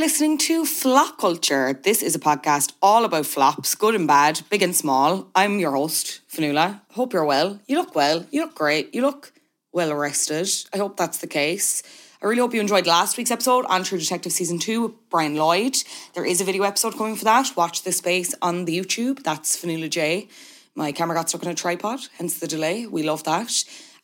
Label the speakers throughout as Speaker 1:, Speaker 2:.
Speaker 1: Listening to Flop Culture. This is a podcast all about flops, good and bad, big and small. I'm your host, Fionnuala. Hope you're well. You look well. You look great. You look well rested. I hope that's the case. I really hope you enjoyed last week's episode on True Detective Season 2 with Brian Lloyd. There is a video episode coming for that. Watch the space on the YouTube. That's Fionnuala J. My camera got stuck on a tripod, hence the delay. We love that.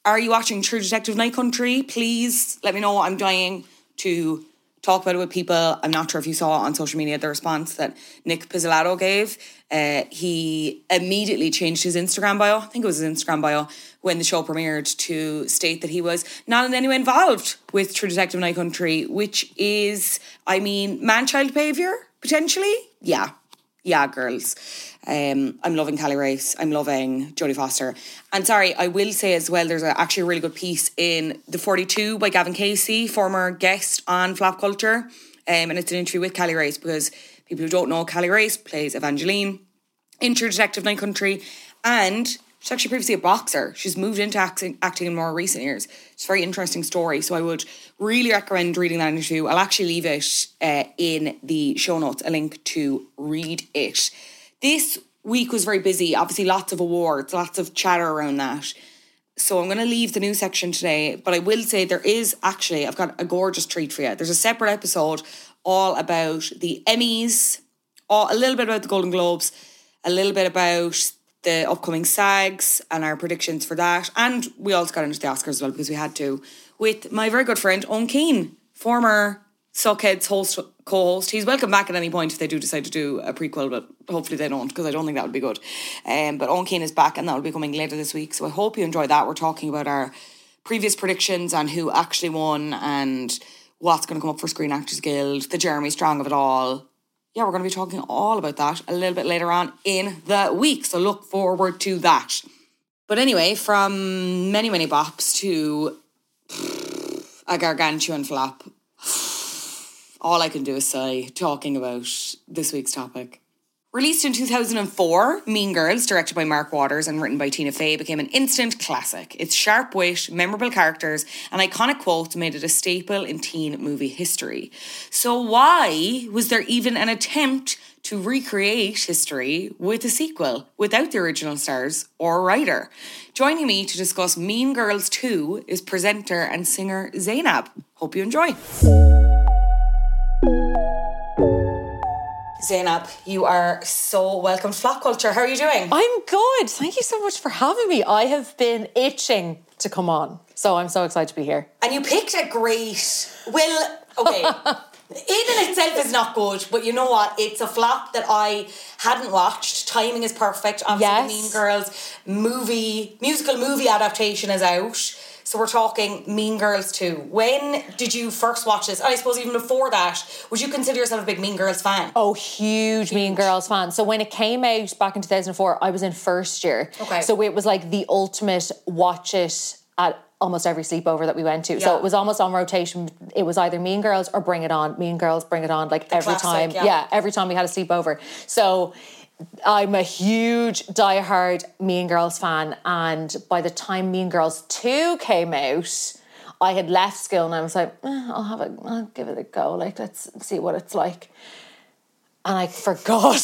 Speaker 1: Are you watching True Detective Night Country? Please let me know. I'm dying to talk about it with people. I'm not sure if you saw on social media the response that Nic Pizzolatto gave. Uh, he immediately changed his Instagram bio, I think it was his Instagram bio, when the show premiered to state that he was not in any way involved with True Detective Night Country, which is, I mean, man child behaviour, potentially? Yeah. Yeah, girls. Um, I'm loving Kali Reis. I'm loving Jodie Foster. And sorry, I will say as well, there's a, actually a really good piece in The 42 by Gavin Casey, former guest on Flop Culture. Um, and it's an interview with Kali Reis because people who don't know, Kali Reis plays Evangeline in True Detective Night Country. And she's actually previously a boxer. She's moved into acting, acting in more recent years. It's a very interesting story. So I would really recommend reading that interview. I'll actually leave it uh, in the show notes, a link to read it. This week was very busy. Obviously, lots of awards, lots of chatter around that. So I'm going to leave the news section today, but I will say there is actually, I've got a gorgeous treat for you. There's a separate episode all about the Emmys, all, a little bit about the Golden Globes, a little bit about the upcoming SAGs and our predictions for that. And we also got into the Oscars as well because we had to with my very good friend Owen Keane, former Suckheads host co-host. He's welcome back at any point if they do decide to do a prequel, but hopefully they don't because I don't think that would be good. Um, but Owen Keane is back and that will be coming later this week. So I hope you enjoy that. We're talking about our previous predictions and who actually won and what's going to come up for Screen Actors Guild, the Jeremy Strong of it all. Yeah, we're going to be talking all about that a little bit later on in the week. So look forward to that. But anyway, from many, many bops to a gargantuan flop all I can do is sigh talking about this week's topic. Released in 2004, Mean Girls, directed by Mark Waters and written by Tina Fey, became an instant classic. Its sharp wit, memorable characters, and iconic quotes made it a staple in teen movie history. So, why was there even an attempt to recreate history with a sequel without the original stars or writer? Joining me to discuss Mean Girls 2 is presenter and singer Zeinab. Hope you enjoy. Zeinab, you are so welcome to Flop Culture. How are you doing?
Speaker 2: I'm good. Thank you so much for having me. I have been itching to come on. So I'm so excited to be here.
Speaker 1: And you picked a great. Well, okay. in and itself is not good, but you know what? It's a flop that I hadn't watched. Timing is perfect. Obviously,
Speaker 2: Yes.
Speaker 1: the Mean Girls movie, musical movie adaptation is out. So we're talking Mean Girls 2. When did you first watch this? And I suppose even before that, would you consider yourself a big Mean Girls fan?
Speaker 2: Oh, huge, Mean Girls fan. So when it came out back in 2004, I was in first year.
Speaker 1: Okay.
Speaker 2: So it was like the ultimate watch it at almost every sleepover that we went to. So it was almost on rotation. It was either Mean Girls or Bring It On. Mean Girls, Bring It On, like every
Speaker 1: classic,
Speaker 2: time.
Speaker 1: yeah.
Speaker 2: every time we had a sleepover. So I'm a huge diehard Mean Girls fan. And by the time Mean Girls 2 came out, I had left school and I was like, "Eh, I'll have a, I'll give it a go. Like, let's see what it's like and I forgot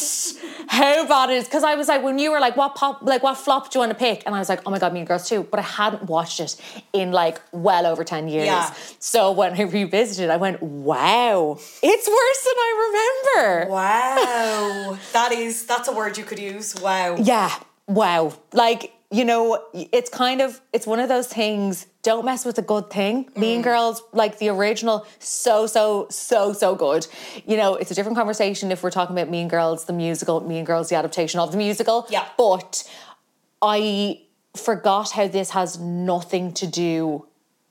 Speaker 2: how bad it is because I was like, when you were like, what pop, like what flop do you want to pick? And I was like, oh my god, Mean Girls too. But I hadn't watched it in like well over ten years.
Speaker 1: Yeah.
Speaker 2: So when I revisited, I went, wow, it's worse than I remember.
Speaker 1: Wow. that is, that's a word you could use. Wow.
Speaker 2: Yeah, wow. Like you know, it's kind of it's one of those things. Don't mess with a good thing. Mean
Speaker 1: Mm.
Speaker 2: Girls, like the original, so so so so good. You know, it's a different conversation if we're talking about Mean Girls, the musical, Mean Girls, the adaptation of the musical.
Speaker 1: Yeah.
Speaker 2: But I forgot how this has nothing to do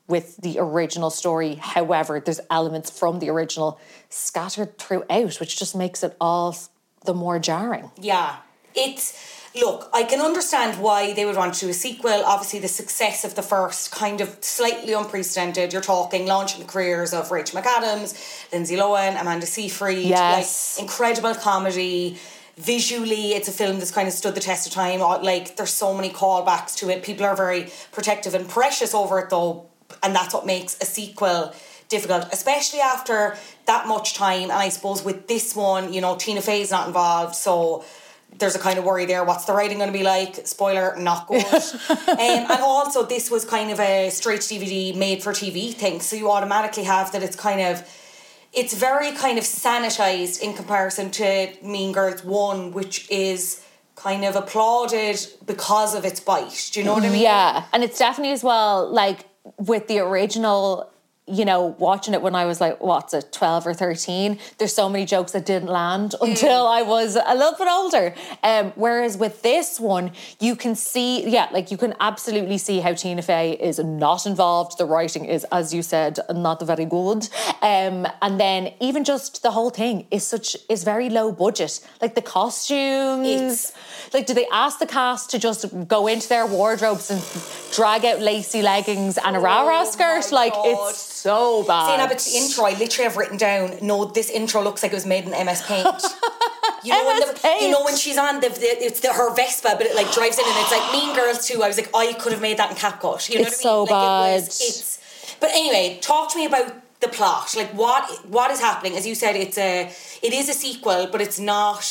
Speaker 2: with the original story. However, there's elements from the original scattered throughout, which just makes it all the more jarring.
Speaker 1: Yeah. It's look, I can understand why they would want to do a sequel. Obviously, the success of the first kind of slightly unprecedented. You're talking launching the careers of Rachel McAdams, Lindsay Lohan, Amanda Seyfried.
Speaker 2: Yes.
Speaker 1: Like incredible comedy. Visually, it's a film that's kind of stood the test of time. Uh, Like there's so many callbacks to it. People are very protective and precious over it though, and that's what makes a sequel difficult, especially after that much time. And I suppose with this one, you know, Tina Fey's not involved, so there's a kind of worry there. What's the writing going to be like? Spoiler, not good. um, and also, this was kind of a straight DVD, made for TV thing, so you automatically have that it's kind of. It's very kind of sanitized in comparison to Mean Girls 1, which is kind of applauded because of its bite. Do you know what I mean?
Speaker 2: Yeah, and it's definitely as well like with the original. You know, watching it when I was like, what's it, 12 or 13, there's so many jokes that didn't land until I was a little bit older. Um, whereas with this one, you can see, yeah, like you can absolutely see how Tina Fey is not involved. The writing is, as you said, not very good. Um, and then even just the whole thing is such, is very low budget. Like the costumes.
Speaker 1: It's-
Speaker 2: Like, do they ask the cast to just go into their wardrobes and drag out lacy leggings and a rah rah skirt? Like,
Speaker 1: God.
Speaker 2: it's so bad.
Speaker 1: Saying about the intro, I literally have written down, no, this intro looks like it was made in MS Paint. You know, when
Speaker 2: MS
Speaker 1: the, you know when she's on the, the it's the her Vespa, but it like drives in and it's like Mean Girls too. I was like, I could have made that in CapCut. You know
Speaker 2: It's
Speaker 1: what I mean?
Speaker 2: so
Speaker 1: Like, it was-
Speaker 2: bad.
Speaker 1: it's, but anyway, talk to me about the plot. Like what what is happening? As you said, it's a it is a sequel, but it's not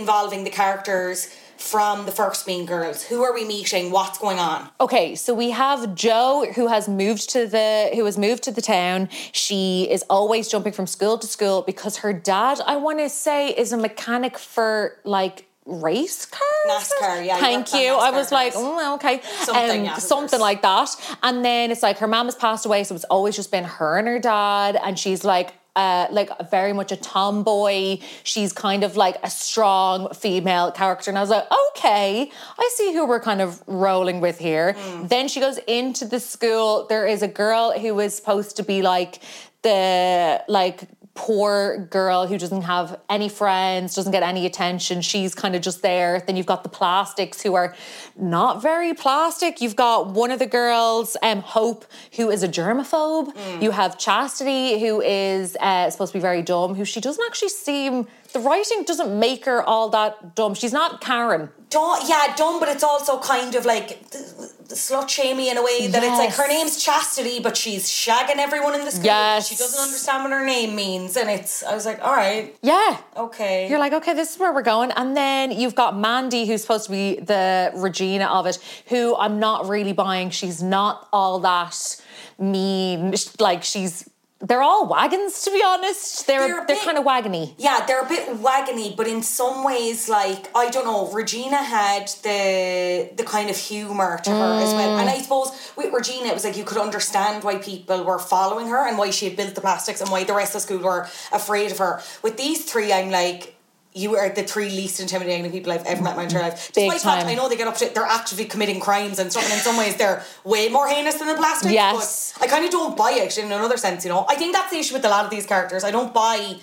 Speaker 1: involving the characters from the first Mean Girls. Who are we meeting? What's going on?
Speaker 2: Okay, so we have Joe who has moved to the who has moved to the town. She is always jumping from school to school because her dad, I want to say, is a mechanic for like race cars.
Speaker 1: NASCAR, yeah,
Speaker 2: Thank you. I was like, mm, okay,
Speaker 1: Something,
Speaker 2: Um,
Speaker 1: yeah,
Speaker 2: something like that. And then it's like her mom has passed away, so it's always just been her and her dad, and she's like. Uh, like very much a tomboy. She's kind of like a strong female character. And I was like, okay, I see who we're kind of rolling with here. Then she goes into the school. There is a girl who is supposed to be like the like poor girl who doesn't have any friends, doesn't get any attention. She's kind of just there. Then you've got the plastics who are not very plastic. You've got one of the girls, um, Hope, who is a germaphobe. You have Chastity, who is uh, supposed to be very dumb, who she doesn't actually seem. The writing doesn't make her all that dumb. She's not Karen.
Speaker 1: Dumb, yeah, dumb, but it's also kind of like slut shamey in a way that it's like her name's Chastity, but she's shagging everyone in the school.
Speaker 2: Yes.
Speaker 1: She doesn't understand what her name means. And it's, I was like, all right,
Speaker 2: Yeah.
Speaker 1: okay.
Speaker 2: You're like, okay, this is where we're going. And then you've got Mandy, who's supposed to be the Regina of it, who I'm not really buying. She's not all that mean. Like, she's they're all wagons to be honest. They're
Speaker 1: They're
Speaker 2: they're,
Speaker 1: bit-
Speaker 2: kind of wagony.
Speaker 1: Yeah, they're a bit wagony, but in some ways, like I don't know, Regina had the the kind of humor to her as well.
Speaker 2: Mm.
Speaker 1: And I suppose with Regina, it was like you could understand why people were following her and why she had built the plastics and why the rest of the school were afraid of her. With these three, I'm like. You are the three least intimidating people I've ever met in my entire life.
Speaker 2: Big
Speaker 1: Despite that,
Speaker 2: time.
Speaker 1: I know they get up to they're actively committing crimes and stuff, and in some ways they're way more heinous than the plastics.
Speaker 2: Yes.
Speaker 1: But I kind of don't buy it in another sense, you know. I think that's the issue with a lot of these characters. I don't buy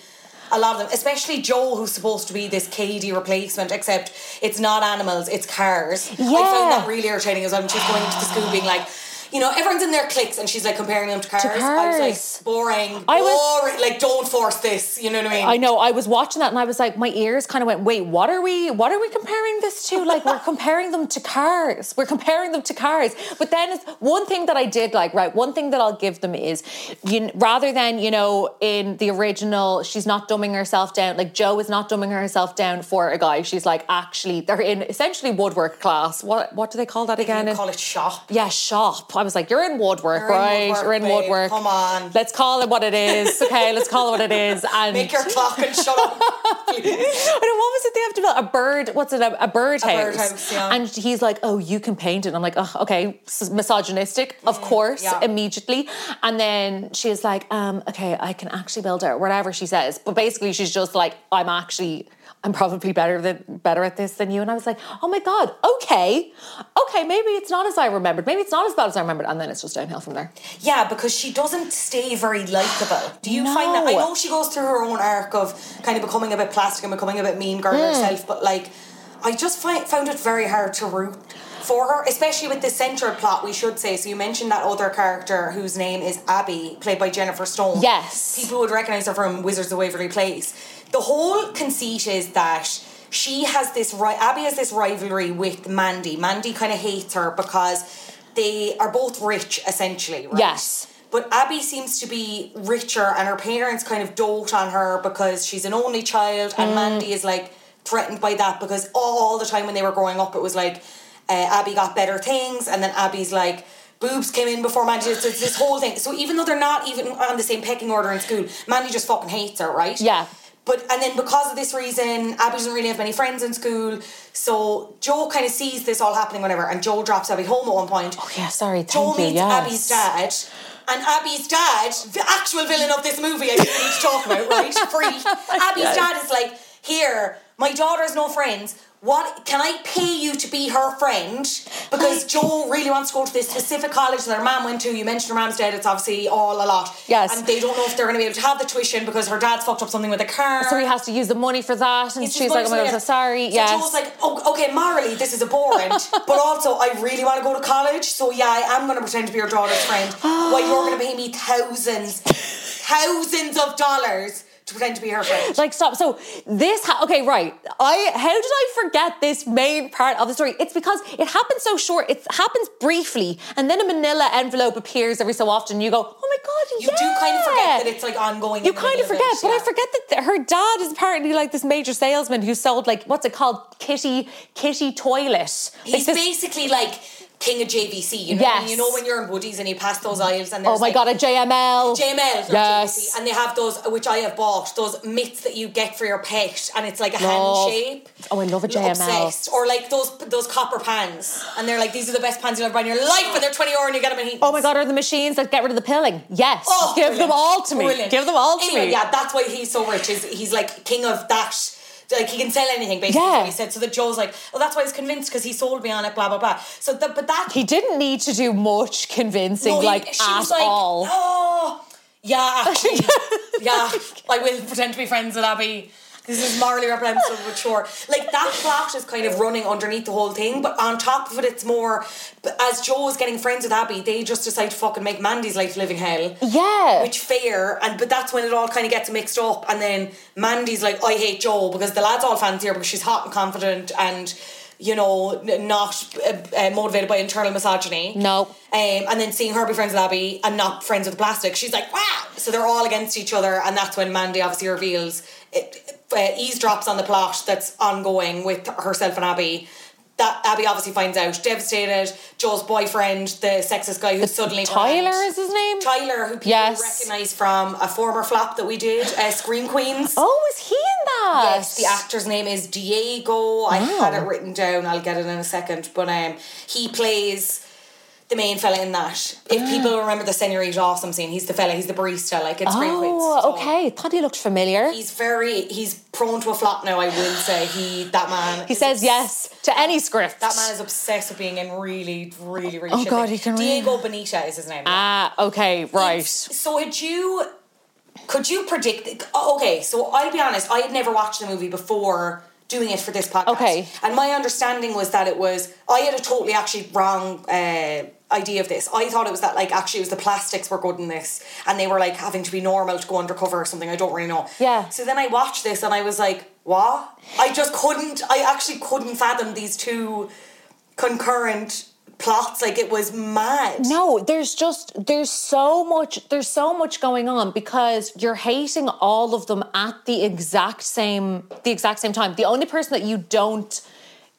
Speaker 1: a lot of them, especially Joe, who's supposed to be this Katie replacement, except it's not animals, it's cars. I
Speaker 2: Yeah.
Speaker 1: find that really irritating as well. She's going into the school being like, you know, everyone's in their cliques and she's like comparing them to cars. I was like, boring,
Speaker 2: I was-
Speaker 1: boring. Like, don't force this. You know what I mean?
Speaker 2: I know. I was watching that and I was like, my ears kind of went, wait, what are we? What are we comparing this to? Like, we're comparing them to cars. We're comparing them to cars. But then, it's, one thing that I did like, right? One thing that I'll give them is, you rather than you know, in the original, she's not dumbing herself down. Like Joe is not dumbing herself down for a guy. She's like, actually, they're in essentially woodwork class. What what do they call that again?
Speaker 1: You call it shop.
Speaker 2: Yeah, shop. I was like, you're in woodwork,
Speaker 1: You're in
Speaker 2: right?
Speaker 1: woodwork,
Speaker 2: you're in
Speaker 1: babe.
Speaker 2: woodwork.
Speaker 1: Come on.
Speaker 2: Let's call it what it is. Okay, let's call it what it is. And
Speaker 1: Make your clock and shut up, please.
Speaker 2: I know what was it they have to build a bird. What's it? A, a bird
Speaker 1: A
Speaker 2: house.
Speaker 1: bird house, yeah.
Speaker 2: And he's like, "Oh, you can paint it." And I'm like, "Oh, okay." Misogynistic, of course,
Speaker 1: Mm, yeah.
Speaker 2: immediately. And then she's like, um, "Okay, I can actually build it." Whatever she says, but basically, she's just like, "I'm actually." I'm probably better than better at this than you. And I was like, oh my God, okay. Okay, maybe it's not as I remembered. Maybe it's not as bad as I remembered. And then it's just downhill from there.
Speaker 1: Yeah, because she doesn't stay very likable. Do you find that? I know she goes through her own arc of kind of becoming a bit plastic and becoming a bit mean girl
Speaker 2: Hmm.
Speaker 1: herself, but like, I just find, found it very hard to root for her, especially with the central plot, we should say. So you mentioned that other character whose name is Abby, played by Jennifer Stone.
Speaker 2: Yes.
Speaker 1: People would recognise her from Wizards of Waverly Place. The whole conceit is that she has this ri- Abby has this rivalry with Mandy. Mandy kind of hates her because they are both rich essentially, right?
Speaker 2: Yes.
Speaker 1: But Abby seems to be richer and her parents kind of dote on her because she's an only child and mm. Mandy is like threatened by that because all the time when they were growing up it was like uh, Abby got better things and then Abby's like boobs came in before Mandy. So it's this whole thing. So even though they're not even on the same pecking order in school, Mandy just fucking hates her, right?
Speaker 2: Yeah.
Speaker 1: But and then because of this reason, Abby doesn't really have many friends in school. So Joe kind of sees this all happening, whatever, and Joe drops Abby home at one point.
Speaker 2: Oh, yeah, sorry. Thank
Speaker 1: Joe
Speaker 2: you.
Speaker 1: meets
Speaker 2: yes.
Speaker 1: Abby's dad. And Abby's dad, the actual villain of this movie, I think we need to talk about, right? Free. Abby's
Speaker 2: Yes.
Speaker 1: dad is like, here, my daughter has no friends. What can I pay you to be her friend? Because Joe really wants to go to this specific college that her mom went to. You mentioned her mom's dead. It's obviously all a lot.
Speaker 2: Yes.
Speaker 1: And they don't know if they're going to be able to have the tuition because her dad's fucked up something with a car.
Speaker 2: So he has to use the money for that, and
Speaker 1: It's
Speaker 2: she's like, "Oh my god, I'm so sorry."
Speaker 1: So
Speaker 2: yes.
Speaker 1: Joe's like, oh, okay, morally, this is a abhorrent, but also I really want to go to college, so yeah, I am going to pretend to be your daughter's friend. While you're going to pay me thousands, thousands of dollars to pretend to be her friend.
Speaker 2: Like stop. So this ha- okay, right. I how did I forget this main part of the story? It's because it happens so short. It happens briefly, and then a Manila envelope appears every so often. You go, oh my god,
Speaker 1: You do kind of forget that it's like ongoing.
Speaker 2: You kind of forget,
Speaker 1: it,
Speaker 2: but I forget that th- her dad is apparently like this major salesman who sold like what's it called, kitty kitty toilet. Like
Speaker 1: He's
Speaker 2: this-
Speaker 1: basically like king of JVC. You know,
Speaker 2: Yes.
Speaker 1: you know when you're in Woodies and you pass those aisles and oh there's
Speaker 2: oh my
Speaker 1: like,
Speaker 2: god, a JML.
Speaker 1: JML,
Speaker 2: Yes.
Speaker 1: JVC, and they have those, which I have bought, those mitts that you get for your pet, and it's like a
Speaker 2: Love.
Speaker 1: hand shape.
Speaker 2: Oh, I love a JML.
Speaker 1: Obsessed. Or like those those copper pans, and they're like these are the best pans you'll ever buy in your life, and they're twenty euro and you get them in heat.
Speaker 2: Oh my god, are the machines that get rid of the pilling? Yes.
Speaker 1: Oh,
Speaker 2: Give
Speaker 1: brilliant.
Speaker 2: them all to me.
Speaker 1: Brilliant.
Speaker 2: Give them all to
Speaker 1: Anyway,
Speaker 2: me.
Speaker 1: Yeah, that's why he's so rich. Is he's like king of that. Like he can sell anything, basically.
Speaker 2: Yeah.
Speaker 1: He said so that Joe's like, oh, that's why he's convinced because he sold me on it. Blah blah blah. So, the, but that
Speaker 2: He didn't need to do much convincing,
Speaker 1: No, he-
Speaker 2: like
Speaker 1: she
Speaker 2: at
Speaker 1: was like,
Speaker 2: all.
Speaker 1: Oh, yeah, actually, yeah. I will pretend to be friends with Abby. This is morally reprehensible, but sure. Like that plot is kind of running underneath the whole thing, but on top of it, it's more. As Joe is getting friends with Abby, they just decide to fucking make Mandy's life living hell.
Speaker 2: Yeah.
Speaker 1: Which fair, and but that's when it all kind of gets mixed up, and then Mandy's like, I hate Joe because the lads all fancy her because she's hot and confident and. You know, n- not uh, uh, motivated by internal misogyny.
Speaker 2: No.
Speaker 1: Um, and then seeing her be friends with Abby and not friends with the plastic, she's like, wow. So they're all against each other, and that's when Mandy obviously reveals it, uh, eavesdrops on the plot that's ongoing with herself and Abby. that Abby obviously finds out, devastated. Joe's boyfriend, the sexist guy who suddenly
Speaker 2: Tyler
Speaker 1: turned-
Speaker 2: is his name?
Speaker 1: Tyler, who people
Speaker 2: Yes.
Speaker 1: recognise from a former flop that we did, uh, Scream Queens.
Speaker 2: Oh, is he in that?
Speaker 1: Yes, the actor's name is Diego. I had it written down. I'll get it in a second. But um, he plays the main fella in that. If
Speaker 2: Ah.
Speaker 1: people remember the Senorita Awesome scene, he's the fella. He's the barista, like it's Scream Queens.
Speaker 2: Oh, okay. Thought he looked familiar.
Speaker 1: He's very. He's prone to a flop now. I will say he. That man.
Speaker 2: He says
Speaker 1: obs-
Speaker 2: yes to any script.
Speaker 1: That man is obsessed with being in really, really, really.
Speaker 2: Oh, God, he can really-
Speaker 1: Diego Boneta is his name.
Speaker 2: Ah, okay, right.
Speaker 1: So had you could you predict oh, okay, so I'll be honest, I had never watched the movie before doing it for this podcast.
Speaker 2: Okay.
Speaker 1: And my understanding was that it was I had a totally actually wrong uh idea of this. I thought it was that like actually it was the plastics were good in this and they were like having to be normal to go undercover or something. I don't really know.
Speaker 2: Yeah.
Speaker 1: So then I watched this and I was like, what? I just couldn't I actually couldn't fathom these two concurrent plots. Like it was mad.
Speaker 2: No, there's just there's so much there's so much going on because you're hating all of them at the exact same the exact same time. The only person that you don't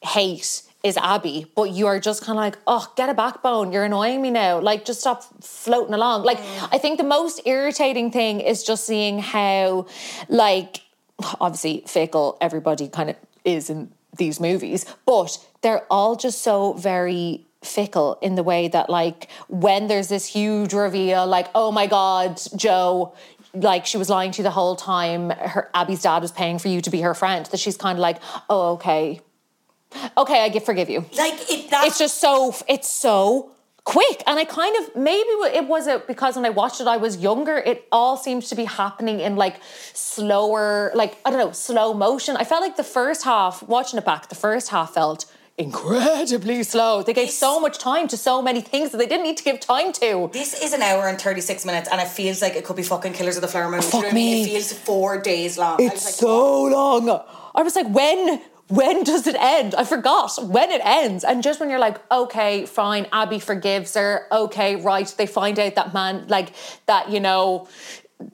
Speaker 2: hate is Abby, but you are just kind of like, oh, get a backbone. You're annoying me now. Like, just stop floating along. Like, mm. I think the most irritating thing is just seeing how, like, obviously fickle everybody kind of is in these movies, but they're all just so very fickle in the way that like when there's this huge reveal like oh my god Joe like she was lying to you the whole time her Abby's dad was paying for you to be her friend that she's kind of like oh okay. Okay I give forgive you.
Speaker 1: Like it
Speaker 2: it's just so it's so quick and i kind of maybe it was it because when i watched it i was younger it all seems to be happening in like slower like i don't know slow motion. I felt like the first half watching it back the first half felt incredibly slow they gave so much time to so many things that they didn't need to give time to
Speaker 1: This is an hour and 36 minutes and it feels like it could be fucking Killers of the Flower Moon. Do you
Speaker 2: Fuck
Speaker 1: know what I mean? It feels four days long.
Speaker 2: It's
Speaker 1: like,
Speaker 2: so long. I was like, when? When does it end? I forgot when it ends. And just when you're like, okay, fine, Abby forgives her. Okay, right. They find out that man, like that, you know,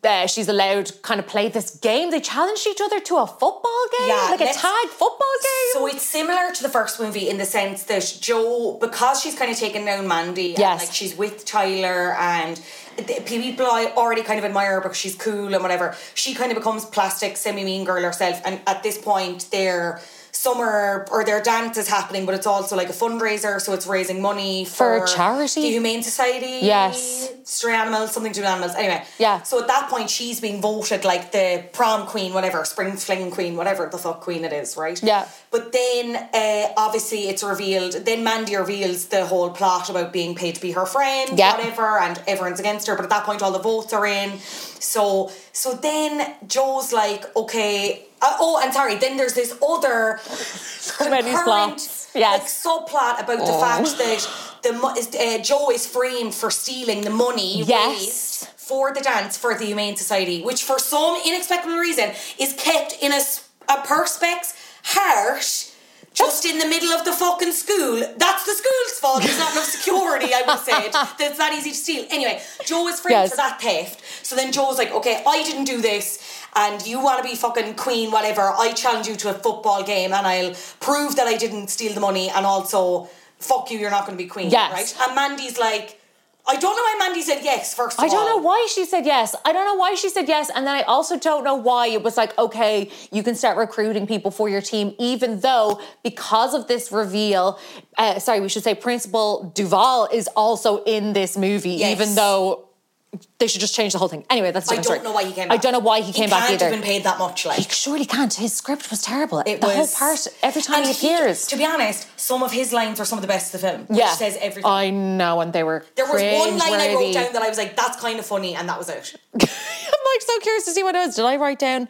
Speaker 2: uh, she's allowed to kind of play this game. They challenged each other to a football game,
Speaker 1: Yeah,
Speaker 2: like a tag football game.
Speaker 1: So it's similar to the first movie in the sense that Joe, because she's kind of taken down Mandy, and
Speaker 2: Yes.
Speaker 1: like she's with Tyler, and the people I already kind of admire her because she's cool and whatever. She kind of becomes plastic, semi mean girl herself, and at this point, they're summer or their dance is happening, but it's also like a fundraiser, so it's raising money
Speaker 2: For
Speaker 1: for,
Speaker 2: charity?
Speaker 1: the Humane Society.
Speaker 2: Yes.
Speaker 1: stray animals, something to do with animals. Anyway,
Speaker 2: Yeah.
Speaker 1: So at that point, she's being voted like the prom queen, whatever, spring fling queen, whatever the fuck queen it is, right?
Speaker 2: Yeah.
Speaker 1: But then, uh, obviously, it's revealed. Then Mandy reveals the whole plot about being paid to be her friend,
Speaker 2: Yeah.
Speaker 1: whatever, and everyone's against her. But at that point, all the votes are in. So, so then Joe's like, okay. Uh, oh, and sorry. Then there's this other
Speaker 2: many
Speaker 1: concurrent.
Speaker 2: Yes.
Speaker 1: like subplot about the fact that the uh, Joe is framed for stealing the money
Speaker 2: Yes.
Speaker 1: raised for the dance for the Humane Society, which for some inexplicable reason is kept in a, a perspex heart. Just in the middle of the fucking school. That's the school's fault. There's not enough security, I would say. that it's that easy to steal. Anyway, Joe is framed
Speaker 2: Yes.
Speaker 1: for that theft. So then Joe's like, okay, I didn't do this, and you want to be fucking queen, whatever. I challenge you to a football game, and I'll prove that I didn't steal the money, and also, fuck you, you're not going to be queen,
Speaker 2: Yes.
Speaker 1: right? And Mandy's like, I don't know why Mandy said yes. First, of
Speaker 2: I don't
Speaker 1: all.
Speaker 2: know why she said yes. I don't know why she said yes. And then I also don't know why it was like, okay, you can start recruiting people for your team, even though because of this reveal, uh, sorry, we should say Principal Duvall is also in this movie,
Speaker 1: Yes.
Speaker 2: even though they should just change the whole thing. Anyway, that's a
Speaker 1: I don't
Speaker 2: story.
Speaker 1: know why he came back.
Speaker 2: I don't know why he came back either.
Speaker 1: have been paid that much, like.
Speaker 2: He surely can't. His script was terrible.
Speaker 1: It
Speaker 2: the whole
Speaker 1: was-
Speaker 2: part, every time he appears.
Speaker 1: to be honest, some of his lines are some of the best of the film. Which
Speaker 2: yeah,
Speaker 1: says everything.
Speaker 2: I know, and they were.
Speaker 1: there was one line I wrote down that I was like, "That's kind of funny," and that was it.
Speaker 2: I'm like so curious to see what it was. Did I write down?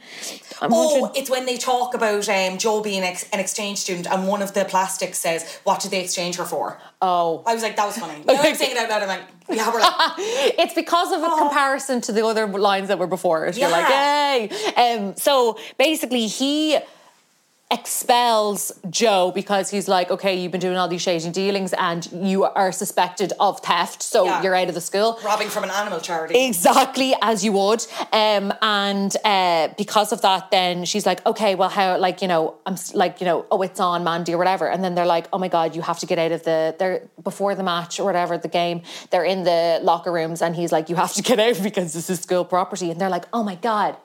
Speaker 2: I'm
Speaker 1: Oh,
Speaker 2: wondering-
Speaker 1: it's when they talk about um, Joe being ex- an exchange student, and one of the plastics says, "What did they exchange her for?"
Speaker 2: Oh.
Speaker 1: I was like, "That was funny." Now I'm saying it out loud. I'm like, "Yeah, we're like."
Speaker 2: it's because of a comparison to the other lines that were before it. You're like,
Speaker 1: Yeah.
Speaker 2: yay. Um, so basically, he expels Joe because he's like, okay, you've been doing all these shady dealings and you are suspected of theft, so
Speaker 1: Yeah.
Speaker 2: you're out of the school.
Speaker 1: Robbing from an animal charity.
Speaker 2: Exactly as you would, um, and uh, because of that, then she's like, okay, well, how, like, you know, I'm like, you know, oh, it's on Mandy or whatever, and then they're like, oh my god, you have to get out of the, they're before the match or whatever, the game, they're in the locker rooms, and he's like, you have to get out because this is school property, and they're like, oh my god,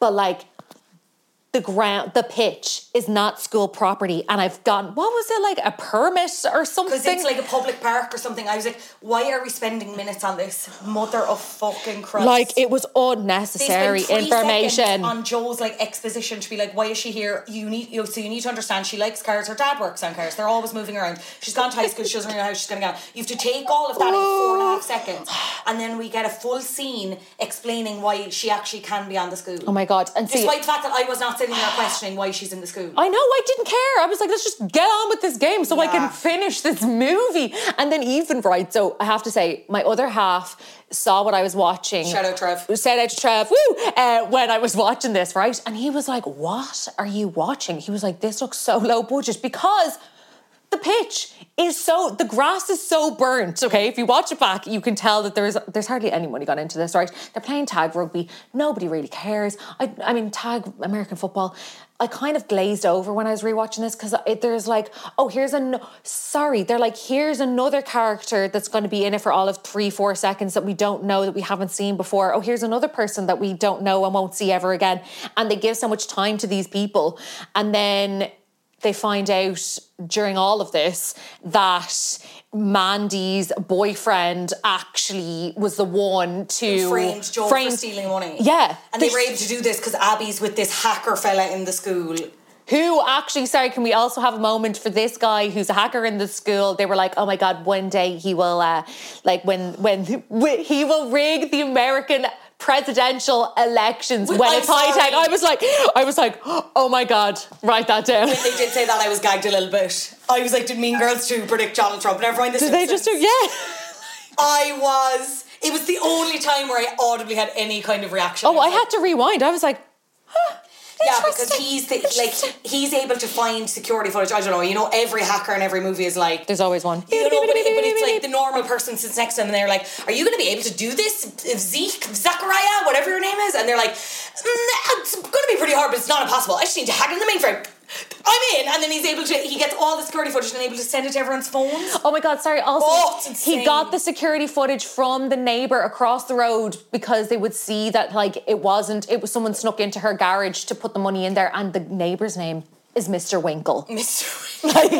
Speaker 2: but like the ground, the pitch is not school property, and I've gotten what was it like a permit or something?
Speaker 1: Because it's like a public park or something. I was like, why are we spending minutes on this? Mother of fucking Christ.
Speaker 2: like it was unnecessary information.
Speaker 1: on Joe's like exposition to be like, why is she here? You need you know, so you need to understand she likes cars. Her dad works on cars. They're always moving around. She's gone to high school. She doesn't really know how she's going to get. on. You have to take all of that in four and a half seconds, and then we get a full scene explaining why she actually can be on the school.
Speaker 2: Oh my god! And see,
Speaker 1: Despite the fact that I was not sitting there questioning why she's in the school.
Speaker 2: I know I didn't care. I was like, let's just get on with this game so I can finish this movie. And then even right, so I have to say, my other half saw what I was watching.
Speaker 1: Shout out Trev.
Speaker 2: Shout out to Trev. Woo! Uh, when I was watching this, right, and he was like, "What are you watching?" He was like, "This looks so low budget because." The pitch is so the grass is so burnt. Okay, if you watch it back, you can tell that there's there's hardly any money gone into this. Right, they're playing tag rugby. Nobody really cares. I I mean tag American football. I kind of glazed over when I was rewatching this because there's like, oh, here's a sorry. They're like, here's another character that's going to be in it for all of three, four seconds that we don't know that we haven't seen before. Oh, here's another person that we don't know and won't see ever again. And they give so much time to these people, and then they find out during all of this that Mandy's boyfriend actually was the one to
Speaker 1: framed Joe
Speaker 2: framed-
Speaker 1: for stealing money.
Speaker 2: Yeah,
Speaker 1: And they
Speaker 2: This-
Speaker 1: were able to do this because Abby's with this hacker fella in the school.
Speaker 2: Who actually, sorry, can we also have a moment for this guy who's a hacker in the school? They were like, oh my God, one day he will, uh, like, when, when he will rig the American presidential elections when
Speaker 1: I'm
Speaker 2: it's high tech. I was like, I was like, oh my God, write that down.
Speaker 1: When they did say that, I was gagged a little bit. I was like, did Mean Girls 2 predict Donald Trump? Never mind this.
Speaker 2: Did they just do, yeah.
Speaker 1: I was. It was the only time where I audibly had any kind of reaction.
Speaker 2: Oh, I
Speaker 1: was
Speaker 2: had
Speaker 1: like,
Speaker 2: to rewind. I was like, huh,
Speaker 1: Yeah, because he's the, like he's able to find security footage. I don't know. You know, every hacker in every movie is like.
Speaker 2: There's always one.
Speaker 1: You know, but, it, but it's like the normal person sits next to them and they're like, Are you going to be able to do this? If Zeke, Zachariah, whatever your name is? And they're like, "Mm, It's going to be pretty hard, but it's not impossible. I just need to hack in the mainframe. I'm in. And then he's able to, he gets all the security footage and able to send it to everyone's phones.
Speaker 2: Oh my God, sorry. Also,
Speaker 1: Oh,
Speaker 2: he got the security footage from the neighbor across the road because they would see that, like, it wasn't, it was someone snuck into her garage to put the money in there, and the neighbor's name is Mr. Winkle.
Speaker 1: Mr.
Speaker 2: Like,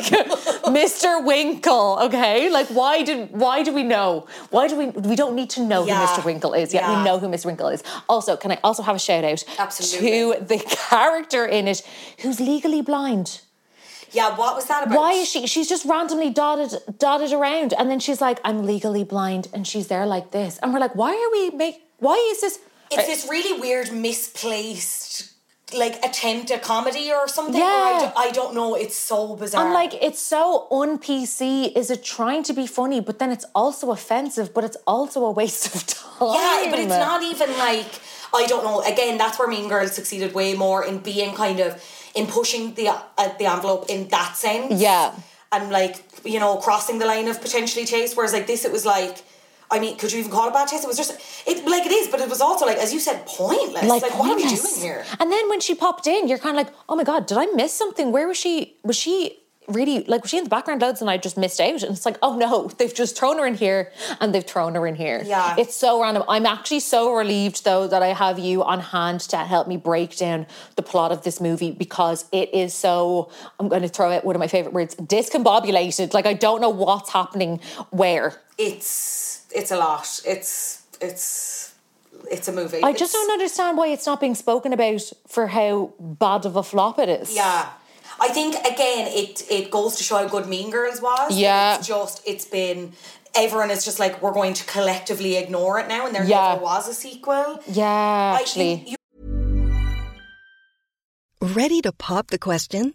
Speaker 2: Mr. Winkle, okay? Like, why did, why do we know? Why do we, we don't need to know
Speaker 1: Yeah.
Speaker 2: who Mr. Winkle is, yet
Speaker 1: Yeah.
Speaker 2: we know who Mr. Winkle is. Also, can I also have a shout out
Speaker 1: Absolutely.
Speaker 2: to the character in it who's legally blind?
Speaker 1: Yeah, what was that about?
Speaker 2: Why is she? She's just randomly dotted dotted around, and then she's like, "I'm legally blind," and she's there like this, and we're like, "Why are we make? Why is this?"
Speaker 1: It's this really weird, misplaced, like attempt a comedy or something. or
Speaker 2: Yeah.
Speaker 1: I, don't, I don't know. It's so bizarre.
Speaker 2: I'm like, it's so un PC. Is it trying to be funny, but then it's also offensive, but it's also a waste of time.
Speaker 1: Yeah, but it's not even like I don't know. Again, that's where Mean Girls succeeded way more in being kind of in pushing the uh, the envelope in that sense.
Speaker 2: Yeah.
Speaker 1: and like you know crossing the line of potentially taste. Whereas like this, it was like. I mean, could you even call it bad taste? It was just it like it is, but it was also like, as you said, pointless. Like, what are we doing here?
Speaker 2: And then when she popped in, you're kind of like, oh my god, did I miss something? Where was she? Was she really like? Was she in the background loads and I just missed out? And it's like, oh no, they've just thrown her in here and they've thrown her in here.
Speaker 1: Yeah.
Speaker 2: it's so random. I'm actually so relieved though that I have you on hand to help me break down the plot of this movie because it is so. I'm going to throw out one of my favorite words: discombobulated. Like I don't know what's happening where.
Speaker 1: It's it's a lot. It's it's it's a movie.
Speaker 2: I just don't understand why it's not being spoken about for how bad of a flop it is.
Speaker 1: Yeah. I think again it it goes to show how good Mean Girls was.
Speaker 2: Yeah.
Speaker 1: It's just it's been everyone is just like we're going to collectively ignore it now and there
Speaker 2: Yeah.
Speaker 1: never was a sequel.
Speaker 2: Yeah,
Speaker 1: I-
Speaker 2: actually.
Speaker 1: you-
Speaker 3: Ready to pop the question?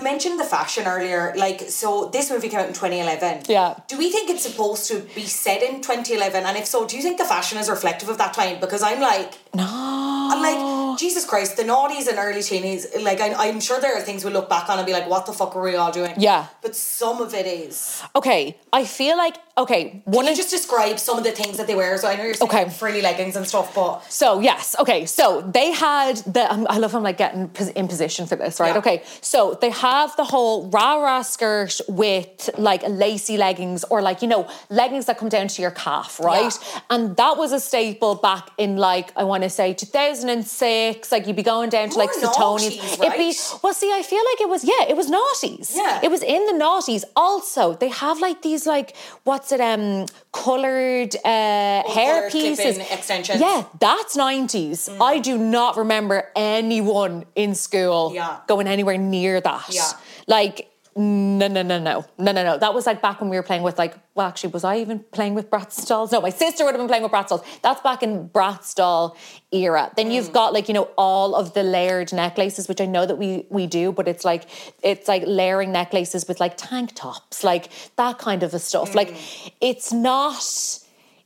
Speaker 1: You mentioned the fashion earlier. Like, so this movie came out in 2011.
Speaker 2: Yeah.
Speaker 1: Do we think it's supposed to be set in 2011? And if so, do you think the fashion is reflective of that time? Because I'm like,
Speaker 2: No.
Speaker 1: I'm like, Jesus Christ, the naughties and early teenies, like, I, I'm sure there are things we look back on and be like, what the fuck are we all doing?
Speaker 2: Yeah.
Speaker 1: But some of it is.
Speaker 2: Okay, I feel like okay. One
Speaker 1: Can you just describe some of the things that they wear? So I know you're saying
Speaker 2: Okay.
Speaker 1: frilly leggings and stuff, but
Speaker 2: So yes, okay. So they had the. um, I love I'm like getting in position for this, right?
Speaker 1: Yeah.
Speaker 2: Okay. So they have the whole rah rah skirt with like lacy leggings or like you know leggings that come down to your calf, right? And that was a staple back in like I want to say 2006. Like you'd be going down to like Suetonians.
Speaker 1: noughties,
Speaker 2: It'd be well. See, I feel like it was yeah, it was naughties.
Speaker 1: Yeah.
Speaker 2: It was in the naughties. Also, they have like these like what's it um colored uh hair pieces
Speaker 1: extensions.
Speaker 2: Yeah, that's 90s. I do not remember anyone in school
Speaker 1: Yeah.
Speaker 2: going anywhere near that.
Speaker 1: Yeah.
Speaker 2: Like, no, no, no, no, no, no, no. That was like back when we were playing with like, well, actually, was I even playing with Bratz dolls? No, my sister would have been playing with Bratz dolls. That's back in Bratz doll era. Then
Speaker 1: Mm.
Speaker 2: you've got like, you know, all of the layered necklaces, which I know that we we do, but it's like it's like layering necklaces with like tank tops, like that kind of a stuff. Like
Speaker 1: Mm.
Speaker 2: it's not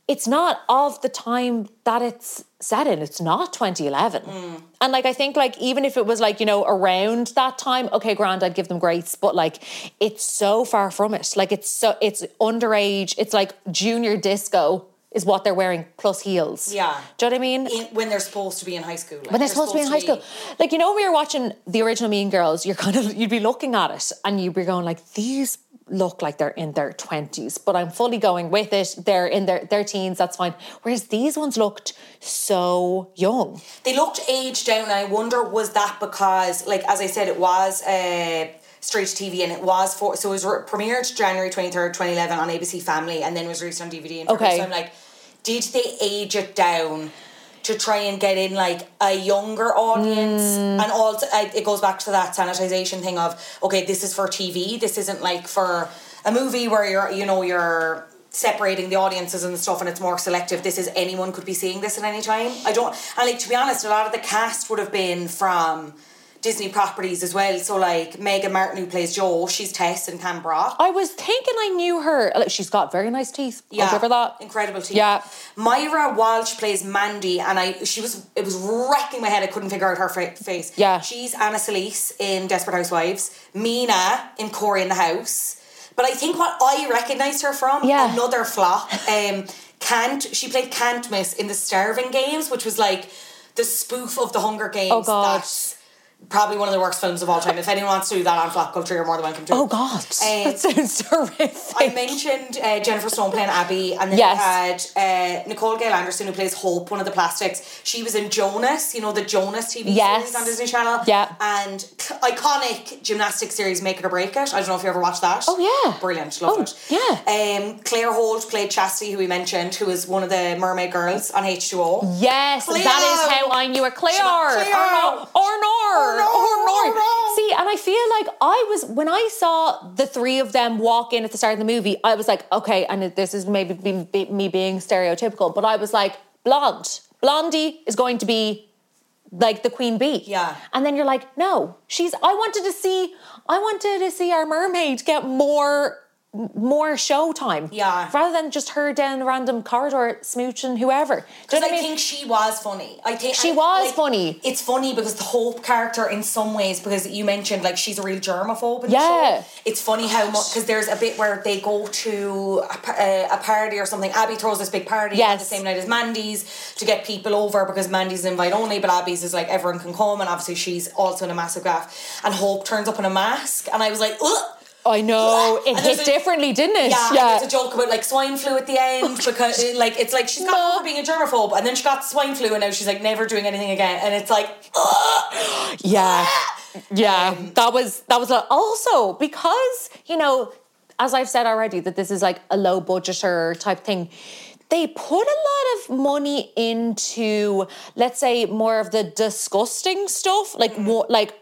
Speaker 2: it's not of the time that it's set in. It's not 2011.
Speaker 1: Mm.
Speaker 2: And like I think like even if it was like, you know, around that time, okay, grand, I'd give them grace. But like it's so far from it. Like it's so it's underage, it's like junior disco is what they're wearing plus heels.
Speaker 1: Yeah.
Speaker 2: Do you know what I mean?
Speaker 1: in, when they're supposed to be in high school. Like,
Speaker 2: when they're supposed to be in high school. Like, you know, when we were watching the original Mean Girls, you're kind of, you'd be looking at it and you'd be going like, these look like they're in their 20s, but I'm fully going with it. They're in their, their teens, that's fine. Whereas these ones looked so young.
Speaker 1: They looked aged down. I wonder was that because, like as I said, it was uh, straight to TV and it was for so it was re- premiered January twenty third, twenty eleven on ABC Family, and then was released on DVD. And
Speaker 2: Okay.
Speaker 1: so I'm like, did they age it down? To try and get in like a younger audience,
Speaker 2: Mm.
Speaker 1: and also I, it goes back to that sanitization thing of okay, this is for TV. This isn't like for a movie where you're you know you're separating the audiences and stuff and it's more selective this is anyone could be seeing this at any time i don't and like to be honest a lot of the cast would have been from disney properties as well so like meaghan martin who plays joe she's tess in Camp Rock
Speaker 2: I was thinking I knew her. Like, she's got very nice teeth. I'll give her that.
Speaker 1: incredible teeth.
Speaker 2: Yeah.
Speaker 1: Maiara Walsh plays Mandy, and I she was it was wrecking my head. I couldn't figure out her fa- face.
Speaker 2: Yeah.
Speaker 1: she's Ana Solis in Desperate Housewives. Mina in Cory in the House. But I think what I recognised her from
Speaker 2: Yeah.
Speaker 1: another flop. Um, Can't she played Kantmiss in the Starving Games, which was like the spoof of the Hunger Games.
Speaker 2: Oh, God.
Speaker 1: That's probably one of the worst films of all time. If anyone wants to do that on Flop Culture, you're more than welcome to.
Speaker 2: Oh, God.
Speaker 1: Um,
Speaker 2: that sounds horrific.
Speaker 1: I mentioned uh, Jennifer Stone playing Abby, and then
Speaker 2: Yes.
Speaker 1: we had uh, Nicole Gale Anderson who plays Hope, one of the plastics. She was in Jonas, you know the Jonas TV
Speaker 2: Yes.
Speaker 1: series on Disney Channel.
Speaker 2: Yeah.
Speaker 1: and iconic gymnastics series Make It or Break It. I don't know if you ever watched that.
Speaker 2: Oh, yeah.
Speaker 1: brilliant, love
Speaker 2: Oh,
Speaker 1: it.
Speaker 2: yeah.
Speaker 1: Um, Claire Holt played Chastity, who we mentioned, who was one of the Mermaid Girls on H two O.
Speaker 2: Yes,
Speaker 1: Cleo.
Speaker 2: that is how I knew her. Claire,
Speaker 1: Cleo.
Speaker 2: or no, or nor,
Speaker 1: Or no,
Speaker 2: or
Speaker 1: no.
Speaker 2: See, and I feel like I was when I saw the three of them walk in at the start of the movie, I was like, okay, and this is maybe be, be- me being stereotypical, but I was like, blonde, blondie is going to be like the queen bee.
Speaker 1: Yeah.
Speaker 2: And then you're like, no, she's. I wanted to see. I wanted to see our mermaid get more more show time.
Speaker 1: Yeah.
Speaker 2: Rather than just her down a random corridor smooching whoever.
Speaker 1: Because I
Speaker 2: mean?
Speaker 1: think she was funny. I think
Speaker 2: She
Speaker 1: I-
Speaker 2: was
Speaker 1: like,
Speaker 2: funny.
Speaker 1: It's funny because the Hope character, in some ways, because you mentioned like she's a real germaphobe.
Speaker 2: Yeah.
Speaker 1: The show. It's funny how much because there's a bit where they go to a, a, a party or something. Abby throws this big party on
Speaker 2: Yes.
Speaker 1: the same night as Mandy's to get people over because Mandy's invite only, but Abby's is like everyone can come, and obviously she's also in a massive gaff. And Hope turns up in a mask, and I was like, ugh.
Speaker 2: I know. It hit
Speaker 1: a-
Speaker 2: differently, didn't it?
Speaker 1: Yeah, and there's a joke about like swine flu at the end because like it's like she's got
Speaker 2: No.
Speaker 1: over being a germaphobe and then she got swine flu and now she's like never doing anything again and it's like ugh.
Speaker 2: Yeah. Yeah.
Speaker 1: Um,
Speaker 2: that was that was a, also because, you know, as I've said already, that this is like a low budgeter type thing. They put a lot of money into, let's say, more of the disgusting stuff, like more like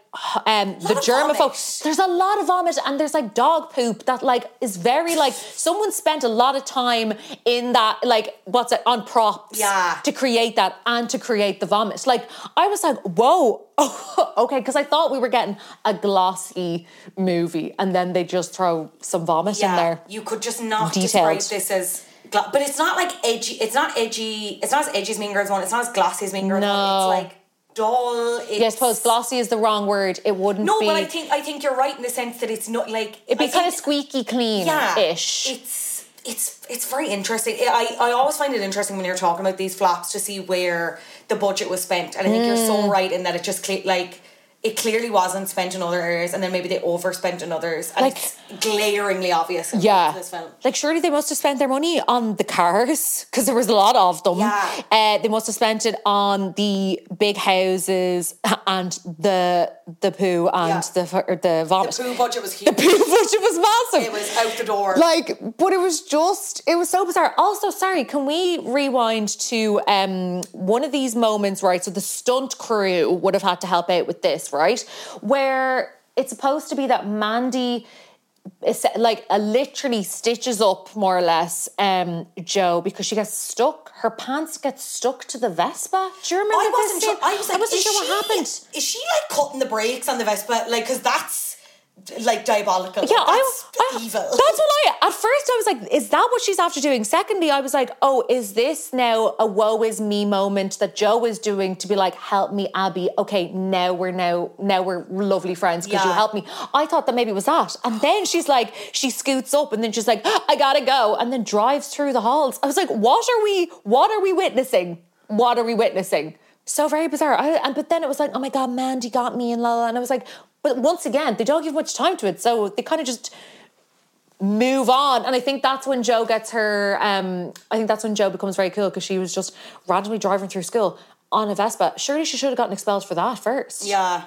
Speaker 2: um the germaphobe. There's a lot of vomit and there's like dog poop that like is very like someone spent a lot of time in that like what's it on props
Speaker 1: Yeah.
Speaker 2: to create that and to create the vomit. Like I was like, whoa, okay, because I thought we were getting a glossy movie, and then they just throw some vomit in there.
Speaker 1: you could just not
Speaker 2: Detailed.
Speaker 1: describe this as gla- but it's not like edgy it's not edgy it's not as edgy as Mean Girls one it's not as glossy as Mean Girls
Speaker 2: No.
Speaker 1: one it's like dull it's,
Speaker 2: Yeah, I suppose glossy is the wrong word. It wouldn't
Speaker 1: no
Speaker 2: be.
Speaker 1: but I think I think you're right in the sense that it's not like
Speaker 2: it'd be
Speaker 1: I
Speaker 2: kind of squeaky clean
Speaker 1: yeah,
Speaker 2: ish.
Speaker 1: It's it's it's very interesting. I, I always find it interesting when you're talking about these flops to see where the budget was spent, and I think you're
Speaker 2: Mm.
Speaker 1: so right in that it just like it clearly wasn't spent in other areas, and then maybe they overspent in others, and
Speaker 2: Like-
Speaker 1: it's glaringly obvious. In
Speaker 2: Yeah.
Speaker 1: this film.
Speaker 2: Like, surely they must have spent their money on the cars because there was a lot of them.
Speaker 1: Yeah.
Speaker 2: Uh, they must have spent it on the big houses and the the poo and
Speaker 1: Yeah.
Speaker 2: the the, the vomit.
Speaker 1: The poo budget was huge.
Speaker 2: The poo budget was massive.
Speaker 1: It was out the door.
Speaker 2: Like, but it was just, it was so bizarre. Also, sorry, can we rewind to um, one of these moments, right? So the stunt crew would have had to help out with this, right? Where it's supposed to be that Mandy is like uh, literally stitches up more or less um, Joe because she gets stuck. Her pants get stuck to the Vespa. Do you remember
Speaker 1: I
Speaker 2: this
Speaker 1: wasn't
Speaker 2: scene?
Speaker 1: sure. I was like,
Speaker 2: wasn't
Speaker 1: is
Speaker 2: sure what
Speaker 1: she-
Speaker 2: happened.
Speaker 1: Is she like cutting the brakes on the Vespa? Like, because that's like diabolical.
Speaker 2: Yeah,
Speaker 1: that's
Speaker 2: I, I
Speaker 1: evil.
Speaker 2: That's what I. At first, I was like, "Is that what she's after doing?" Secondly, I was like, "Oh, is this now a woe is me moment that Joe is doing to be like, help me, Abby? Okay, now we're now now we're lovely friends because you
Speaker 1: Yeah.
Speaker 2: helped me." I thought that maybe it was that, and then she's like, she scoots up, and then she's like, "I gotta go," and then drives through the halls. I was like, "What are we? What are we witnessing? What are we witnessing?" So very bizarre. I, and but then it was like, oh my god, Mandy got me and la la. And I was like, but once again, they don't give much time to it, so they kind of just move on. And I think that's when Joe gets her. Um, I think that's when Joe becomes very cool because she was just randomly driving through school on a Vespa. Surely she should have gotten expelled for that first.
Speaker 1: yeah.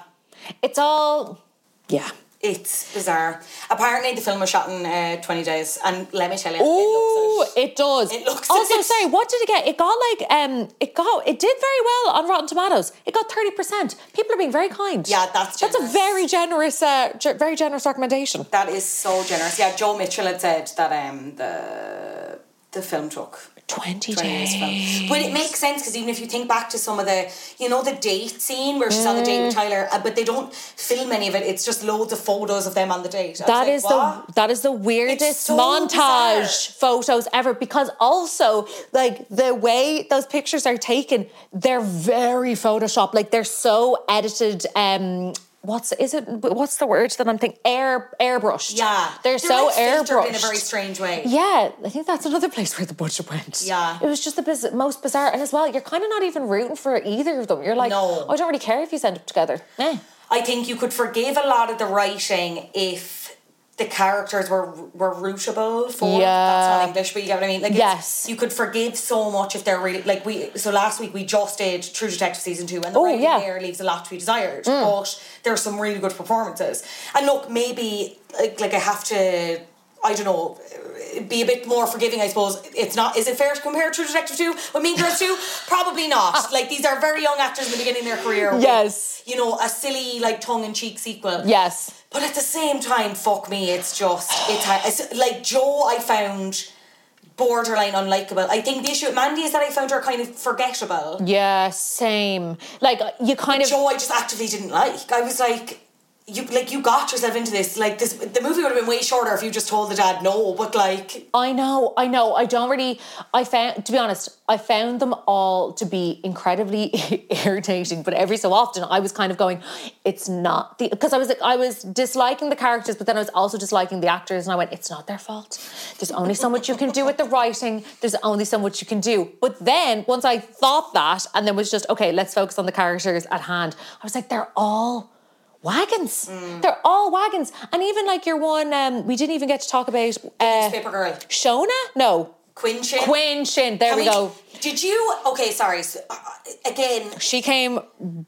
Speaker 2: it's all. Yeah.
Speaker 1: It's bizarre. Apparently, the film was shot in uh, 20 days, and let me tell you,
Speaker 2: Oh,
Speaker 1: it
Speaker 2: it does.
Speaker 1: It looks
Speaker 2: also, sorry, what did it get? It got like um, it got it did very well on Rotten Tomatoes. It got thirty percent. People are being very kind.
Speaker 1: Yeah, that's
Speaker 2: that's a very generous, uh, ge- very generous recommendation.
Speaker 1: That is so generous. Yeah, Joe Mitchell had said that um, the the film took
Speaker 2: 20
Speaker 1: 20 years to
Speaker 2: days.
Speaker 1: But it makes sense because even if you think back to some of the, you know, the date scene where she's on the date
Speaker 2: Mm.
Speaker 1: with Tyler, uh, but they don't film any of it. It's just loads of photos of them on the date.
Speaker 2: That
Speaker 1: like,
Speaker 2: is
Speaker 1: "What?"
Speaker 2: the that is the weirdest
Speaker 1: so
Speaker 2: montage photos ever because also like the way those pictures are taken, they're very photoshopped. Like they're so edited. Um, what's is it? What's the word that I'm thinking? Air airbrushed.
Speaker 1: Yeah,
Speaker 2: they're, so
Speaker 1: like
Speaker 2: airbrushed
Speaker 1: in a very strange way.
Speaker 2: Yeah, I think that's another place where the budget went.
Speaker 1: Yeah.
Speaker 2: It was just the biz- most bizarre. And as well, you're kind of not even rooting for either of them. You're like,
Speaker 1: No.
Speaker 2: I don't really care if you end up together. Eh.
Speaker 1: I think you could forgive a lot of the writing if the characters were were rootable for
Speaker 2: Yeah.
Speaker 1: that's not English, but you get what I mean. Like
Speaker 2: Yes.
Speaker 1: you could forgive so much if they're really like we. So last week we just did True Detective season two, and the
Speaker 2: Oh,
Speaker 1: writing
Speaker 2: yeah. Mm.
Speaker 1: there leaves a lot to be desired. But there's some really good performances, and look, maybe like, like I have to. I don't know. Be a bit more forgiving, I suppose. It's not. Is it fair to compare True Detective two with Mean Girls two? Probably not. Like these are very young actors in the beginning of their career. with,
Speaker 2: Yes.
Speaker 1: you know, a silly like tongue in cheek sequel.
Speaker 2: Yes.
Speaker 1: But at the same time, fuck me, it's just it's, it's like Joe. I found borderline unlikable. I think the issue with Mandy is that I found her kind of forgettable.
Speaker 2: Yeah, same. Like you kind of
Speaker 1: Joe, I just actively didn't like. I was like, you like you got yourself into this. Like this, the movie would have been way shorter if you just told the dad no. But like,
Speaker 2: I know, I know. I don't really. I found, to be honest, I found them all to be incredibly irritating. But every so often, I was kind of going, "It's not the," because I was like, I was disliking the characters, but then I was also disliking the actors, and I went, "It's not their fault. There's only so much you can do with the writing. There's only so much you can do." But then once I thought that, and then was just okay, let's focus on the characters at hand. I was like, they're all wagons. They're all wagons. And even like your one, um, we didn't even get to talk about uh,
Speaker 1: newspaper girl,
Speaker 2: Shona? No.
Speaker 1: Quinn Shin.
Speaker 2: There
Speaker 1: Can
Speaker 2: we go.
Speaker 1: Did you? Okay, sorry. So, uh, again,
Speaker 2: She came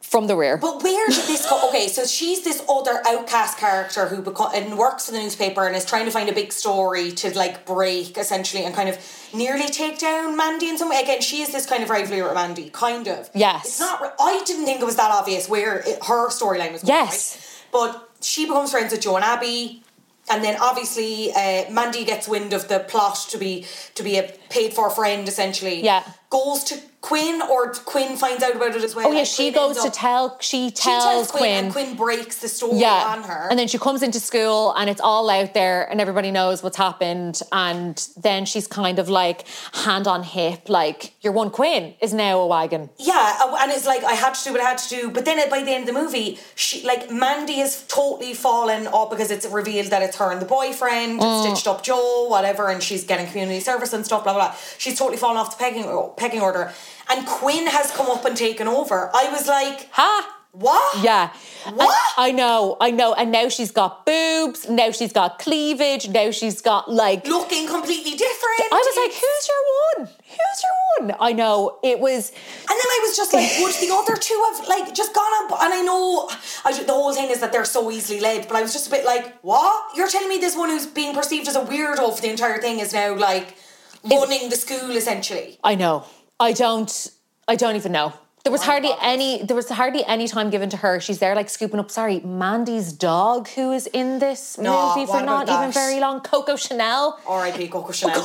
Speaker 2: from the rear.
Speaker 1: But where did this go? Okay, so she's this other outcast character who beco- and works in the newspaper and is trying to find a big story to like break essentially and kind of nearly take down Mandy in some way. Again, she is this kind of rivalry with Mandy, kind of.
Speaker 2: Yes.
Speaker 1: It's not. I didn't think it was that obvious where it, her storyline was. Going,
Speaker 2: Yes.
Speaker 1: right? But she becomes friends with Joan Abby. And then obviously uh, Mandy gets wind of the plot to be to be a paid for friend essentially.
Speaker 2: Yeah.
Speaker 1: Goes to Quinn or Quinn finds out about it as well.
Speaker 2: Oh yeah, she
Speaker 1: Quinn
Speaker 2: goes to
Speaker 1: up-
Speaker 2: tell. She
Speaker 1: she
Speaker 2: tells, Quinn.
Speaker 1: and Quinn breaks the story
Speaker 2: yeah,
Speaker 1: on her.
Speaker 2: and then she comes into school and it's all out there and everybody knows what's happened. And then she's kind of like hand on hip, like your one Quinn is now a wagon.
Speaker 1: yeah, and it's like I had to do what I had to do. But then by the end of the movie, she like Mandy has totally fallen off because it's revealed that it's her and the boyfriend
Speaker 2: Mm.
Speaker 1: stitched up Joe, whatever, and she's getting community service and stuff, blah blah. blah. She's totally fallen off the pegging pecking order, and Quinn has come up and taken over. I was like,
Speaker 2: Ha!
Speaker 1: what?
Speaker 2: Yeah.
Speaker 1: What?
Speaker 2: And I know, I know. And now she's got boobs, now she's got cleavage, now she's got like
Speaker 1: Looking completely different.
Speaker 2: I was like, who's your one? Who's your one? I know. It was
Speaker 1: And then I was just like, would the other two have like just gone up? And I know I, the whole thing is that they're so easily led, but I was just a bit like, what? You're telling me this one who's being perceived as a weirdo for the entire thing is now like running the school essentially?
Speaker 2: I know. I don't I don't even know. There was hardly any there was hardly any time given to her. She's there like scooping up, sorry, Mandy's dog who is in this
Speaker 1: No,
Speaker 2: movie for
Speaker 1: what about
Speaker 2: not even
Speaker 1: that?
Speaker 2: very long. Coco Chanel.
Speaker 1: R.I.P. Coco Chanel.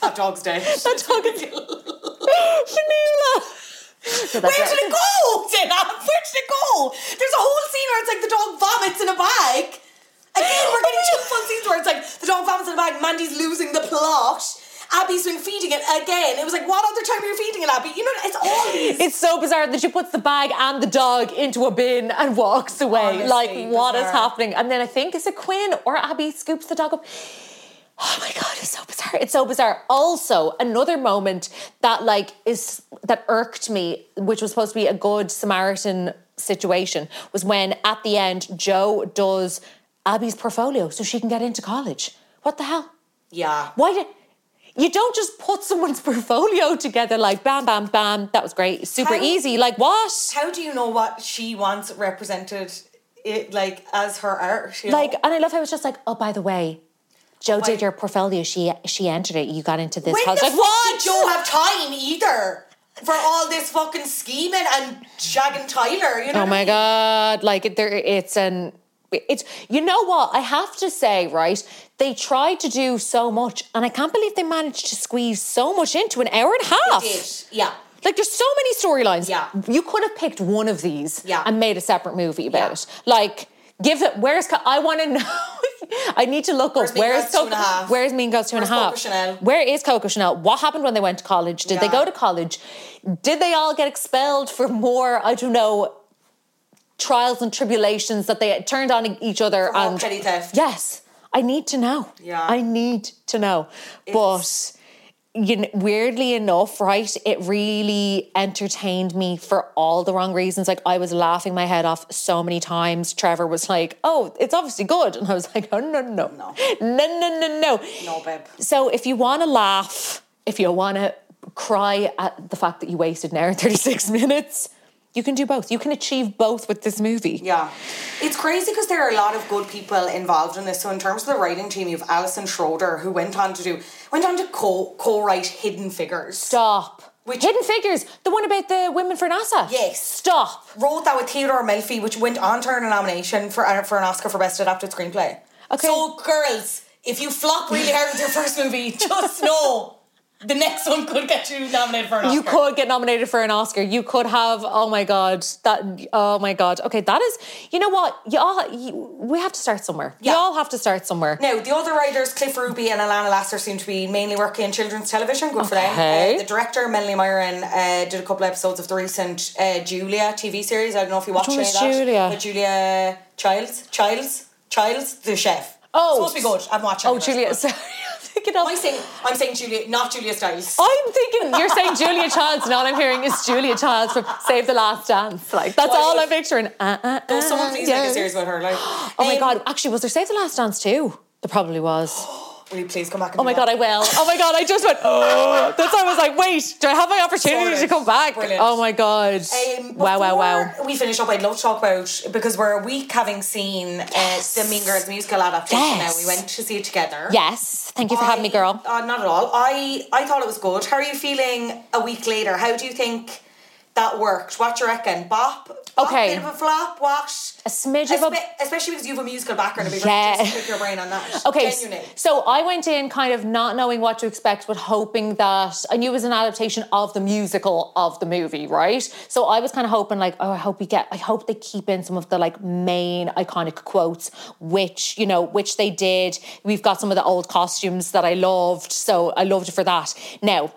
Speaker 1: That dog's dead.
Speaker 2: That dog is Vanilla. So that's
Speaker 1: Where did it go, Jenna? Where did it go? There's a whole scene where it's like the dog vomits in a bag. Again, we're getting two full scenes where it's like the dog vomits in a bag, Mandy's losing the plot. Abby's been feeding it again. It was like, what other time are you feeding it, Abby? You know, it's all these.
Speaker 2: It's so bizarre that she puts the bag and the dog into a bin and walks away.
Speaker 1: Honestly,
Speaker 2: like, what is
Speaker 1: bizarre.
Speaker 2: happening? And then I think is it Quinn or Abby scoops the dog up. Oh my god, it's so bizarre. It's so bizarre. Also, another moment that like is that irked me, which was supposed to be a good Samaritan situation, was when at the end Joe does Abby's portfolio so she can get into college. What the hell?
Speaker 1: yeah.
Speaker 2: Why did you don't just put someone's portfolio together like bam, bam, bam. That was great, super
Speaker 1: How-
Speaker 2: easy. Like what?
Speaker 1: How do you know what she wants represented, it, like, as her art? you know?
Speaker 2: Like, and I love how it's just like, oh, by the way, Joe did your portfolio. She she entered it. You got into this.
Speaker 1: when
Speaker 2: house. like what?
Speaker 1: Joe have time either for all this fucking scheming and shagging Tyler? You know?
Speaker 2: Oh
Speaker 1: what I
Speaker 2: my
Speaker 1: mean?
Speaker 2: god! Like it, there, it's an. It's you know what I have to say right. They tried to do so much, and I can't believe they managed to squeeze so much into an hour and a half.
Speaker 1: Did yeah.
Speaker 2: Like there's so many storylines.
Speaker 1: Yeah.
Speaker 2: You could have picked one of these
Speaker 1: Yeah.
Speaker 2: and made a separate movie about
Speaker 1: Yeah.
Speaker 2: it. Like give it where's I want to know I need to look
Speaker 1: Where's
Speaker 2: up where's
Speaker 1: Girls Two and a
Speaker 2: Coco
Speaker 1: Half?
Speaker 2: where's Mean Girls two and a
Speaker 1: half?
Speaker 2: Where is half?
Speaker 1: Coco Chanel?
Speaker 2: Where is Coco Chanel? What happened when they went to college? Did they go to college? Did they all get expelled for more, I don't know, trials and tribulations that they turned on each other
Speaker 1: more
Speaker 2: and
Speaker 1: petty theft.
Speaker 2: Yes. I need to know.
Speaker 1: Yeah.
Speaker 2: I need to know. But you know, weirdly enough, right, it really entertained me for all the wrong reasons. Like I was laughing my head off so many times. Trevor was like, "Oh, it's obviously good," and I was like, "Oh no, no,
Speaker 1: No.
Speaker 2: no, no, no, no."
Speaker 1: No, babe.
Speaker 2: So if you want to laugh, if you want to cry at the fact that you wasted an hour and thirty six minutes, you can do both. You can achieve both with this movie.
Speaker 1: Yeah. It's crazy because there are a lot of good people involved in this. So in terms of the writing team, you have Allison Schroeder who went on to do went on to co co write Hidden Figures.
Speaker 2: Stop.
Speaker 1: Which-
Speaker 2: Hidden Figures, the one about the women for NASA.
Speaker 1: Yes.
Speaker 2: Stop.
Speaker 1: Wrote that with Theodore Melfi, which went on to earn a nomination for uh, for an Oscar for Best Adapted Screenplay.
Speaker 2: Okay.
Speaker 1: So girls, if you flop really hard with your first movie, just know the next one could get you nominated for an Oscar.
Speaker 2: You could get nominated for an Oscar. You could have. Oh my god, that. Oh my god. Okay, that is. You know what? You all. You, we have to start somewhere.
Speaker 1: Yeah.
Speaker 2: You all have to start somewhere.
Speaker 1: Now, the other writers, Cliff Ruby and Elana Lesser, seem to be mainly working in children's television. Good for them.
Speaker 2: Okay.
Speaker 1: Uh, the director, Melanie Mayron, uh, did a couple episodes of the recent uh, Julia TV series. I don't know if you watched any of that.
Speaker 2: Julia?
Speaker 1: Julia Childs. Childs? Childs? The chef.
Speaker 2: Oh.
Speaker 1: Supposed to be good. I'm watching.
Speaker 2: Oh, Julia. Sorry, I'm thinking of.
Speaker 1: I'm saying, I'm saying Julia, not Julia Stiles.
Speaker 2: I'm thinking you're saying Julia Childs, and all I'm hearing is Julia Childs from Save the Last Dance. Like that's
Speaker 1: Why
Speaker 2: all I'm picturing. Uh, uh,
Speaker 1: Oh,
Speaker 2: uh,
Speaker 1: someone please make a series about her. Like,
Speaker 2: Oh my
Speaker 1: Um,
Speaker 2: god! Actually, was there Save the Last Dance too? There probably was.
Speaker 1: Will you please come back and
Speaker 2: Oh my
Speaker 1: that?
Speaker 2: god, I will. Oh my god, I just went. Oh, that's why I was like, wait, do I have my opportunity
Speaker 1: Sorted.
Speaker 2: to come back?
Speaker 1: Brilliant.
Speaker 2: Oh my god!
Speaker 1: Um,
Speaker 2: wow, wow, wow.
Speaker 1: We finish up. I'd love to talk about because we're a week having seen uh, the Mean Girls musical adaptation.
Speaker 2: Yes.
Speaker 1: Now we went to see it together.
Speaker 2: Yes, thank you for having me, girl.
Speaker 1: Uh, not at all. I I thought it was good. How are you feeling a week later? How do you think that worked? What do you reckon? Bop? Bop,
Speaker 2: Okay.
Speaker 1: Bit of a flop? What?
Speaker 2: A smidge of a
Speaker 1: Espe- especially because you have a musical background. It'd be
Speaker 2: Yeah.
Speaker 1: just pick your brain on that.
Speaker 2: Okay,
Speaker 1: Genuinely.
Speaker 2: so I went in kind of not knowing what to expect, but hoping that I knew it was an adaptation of the musical of the movie, right? So I was kind of hoping, like, oh, I hope we get, I hope they keep in some of the like main iconic quotes, which you know, which they did. We've got some of the old costumes that I loved, so I loved it for that. Now,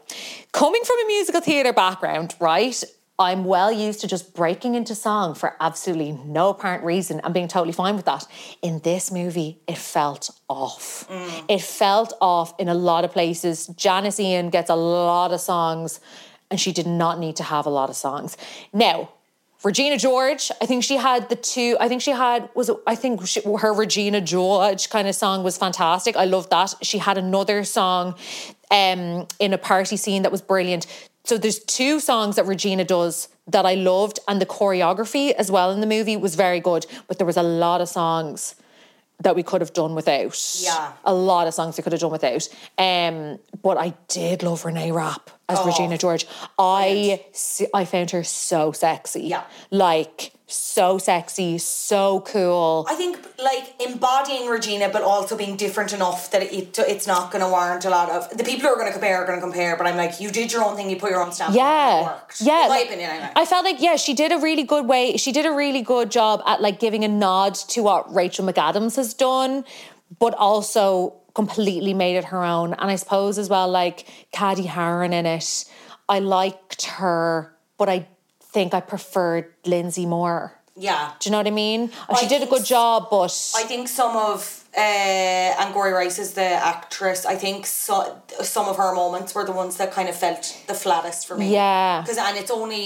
Speaker 2: coming from a musical theatre background, right? I'm well used to just breaking into song for absolutely no apparent reason and being totally fine with that. In this movie, it felt off. Mm. It felt off in a lot of places. Janice Ian gets a lot of songs, and she did not need to have a lot of songs. Now, Regina George, I think she had the two. I think she had was it, I think she, her Regina George kind of song was fantastic. I loved that. She had another song um, in a party scene that was brilliant. So there's two songs that Regina does that I loved, and the choreography as well in the movie was very good. But there was a lot of songs that we could have done without.
Speaker 1: Yeah.
Speaker 2: a lot of songs we could have done without. Um, but I did love Renee Rapp as Regina George. I I found her so sexy.
Speaker 1: Yeah.
Speaker 2: like so sexy, so cool.
Speaker 1: I think like embodying Regina, but also being different enough that it it's not going to warrant a lot of the people who are going to compare are going to compare. But I'm like, you did your own thing, you put your own stamp. on it,
Speaker 2: yeah,
Speaker 1: worked.
Speaker 2: yeah.
Speaker 1: In my opinion, anyway.
Speaker 2: I felt like yeah, she did a really good way. She did a really good job at like giving a nod to what Rachel McAdams has done, but also completely made it her own. And I suppose as well, like Cady Heron in it, I liked her, but I think I preferred Lindsay more.
Speaker 1: yeah.
Speaker 2: Do you know what I mean?
Speaker 1: I
Speaker 2: she did a good job, but
Speaker 1: I think some of uh, Angourie Rice is the actress. I think so, some of her moments were the ones that kind of felt the flattest for me.
Speaker 2: Yeah.
Speaker 1: Because and it's only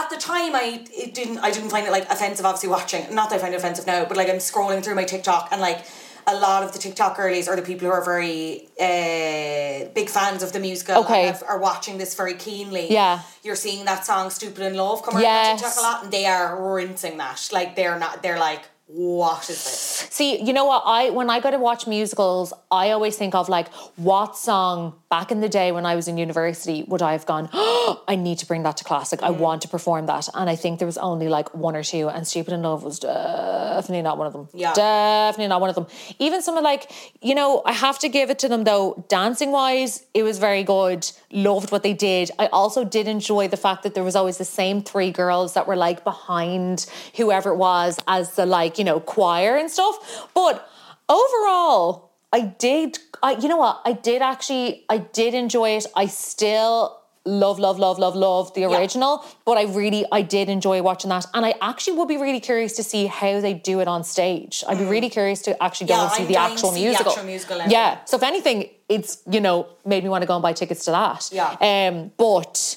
Speaker 1: at the time I it didn't I didn't find it like offensive. Obviously watching, not that I find it offensive now, but like I'm scrolling through my TikTok and like. A lot of the TikTok girlies are the people who are very uh, big fans of the musical
Speaker 2: Okay.
Speaker 1: have, are watching this very keenly.
Speaker 2: Yeah.
Speaker 1: You're seeing that song "Stupid in Love" come around
Speaker 2: Yes.
Speaker 1: on TikTok a lot, and they are rinsing that. Like they're not. They're like, "What is this?"
Speaker 2: See, you know what? I when I go to watch musicals, I always think of like what song back in the day when I was in university would I have gone, oh, I need to bring that to classic.
Speaker 1: Mm.
Speaker 2: I want to perform that. And I think there was only like one or two, and Stupid in Love was definitely not one of them.
Speaker 1: Yeah.
Speaker 2: Definitely not one of them. Even some of like, you know, I have to give it to them though, dancing wise, it was very good. Loved what they did. I also did enjoy the fact that there was always the same three girls that were like behind whoever it was as the like, you know, choir and stuff. But overall, I did I you know what? I did actually I did enjoy it. I still love love love love love the original but i really i did enjoy watching that and i actually would be really curious to see how they do it on stage i'd be really curious to actually go
Speaker 1: Mm. Yeah,
Speaker 2: and see
Speaker 1: I'm
Speaker 2: the actual
Speaker 1: see the
Speaker 2: musical
Speaker 1: actual musical
Speaker 2: yeah so if anything it's you know made me want to go and buy tickets to that
Speaker 1: Yeah.
Speaker 2: um but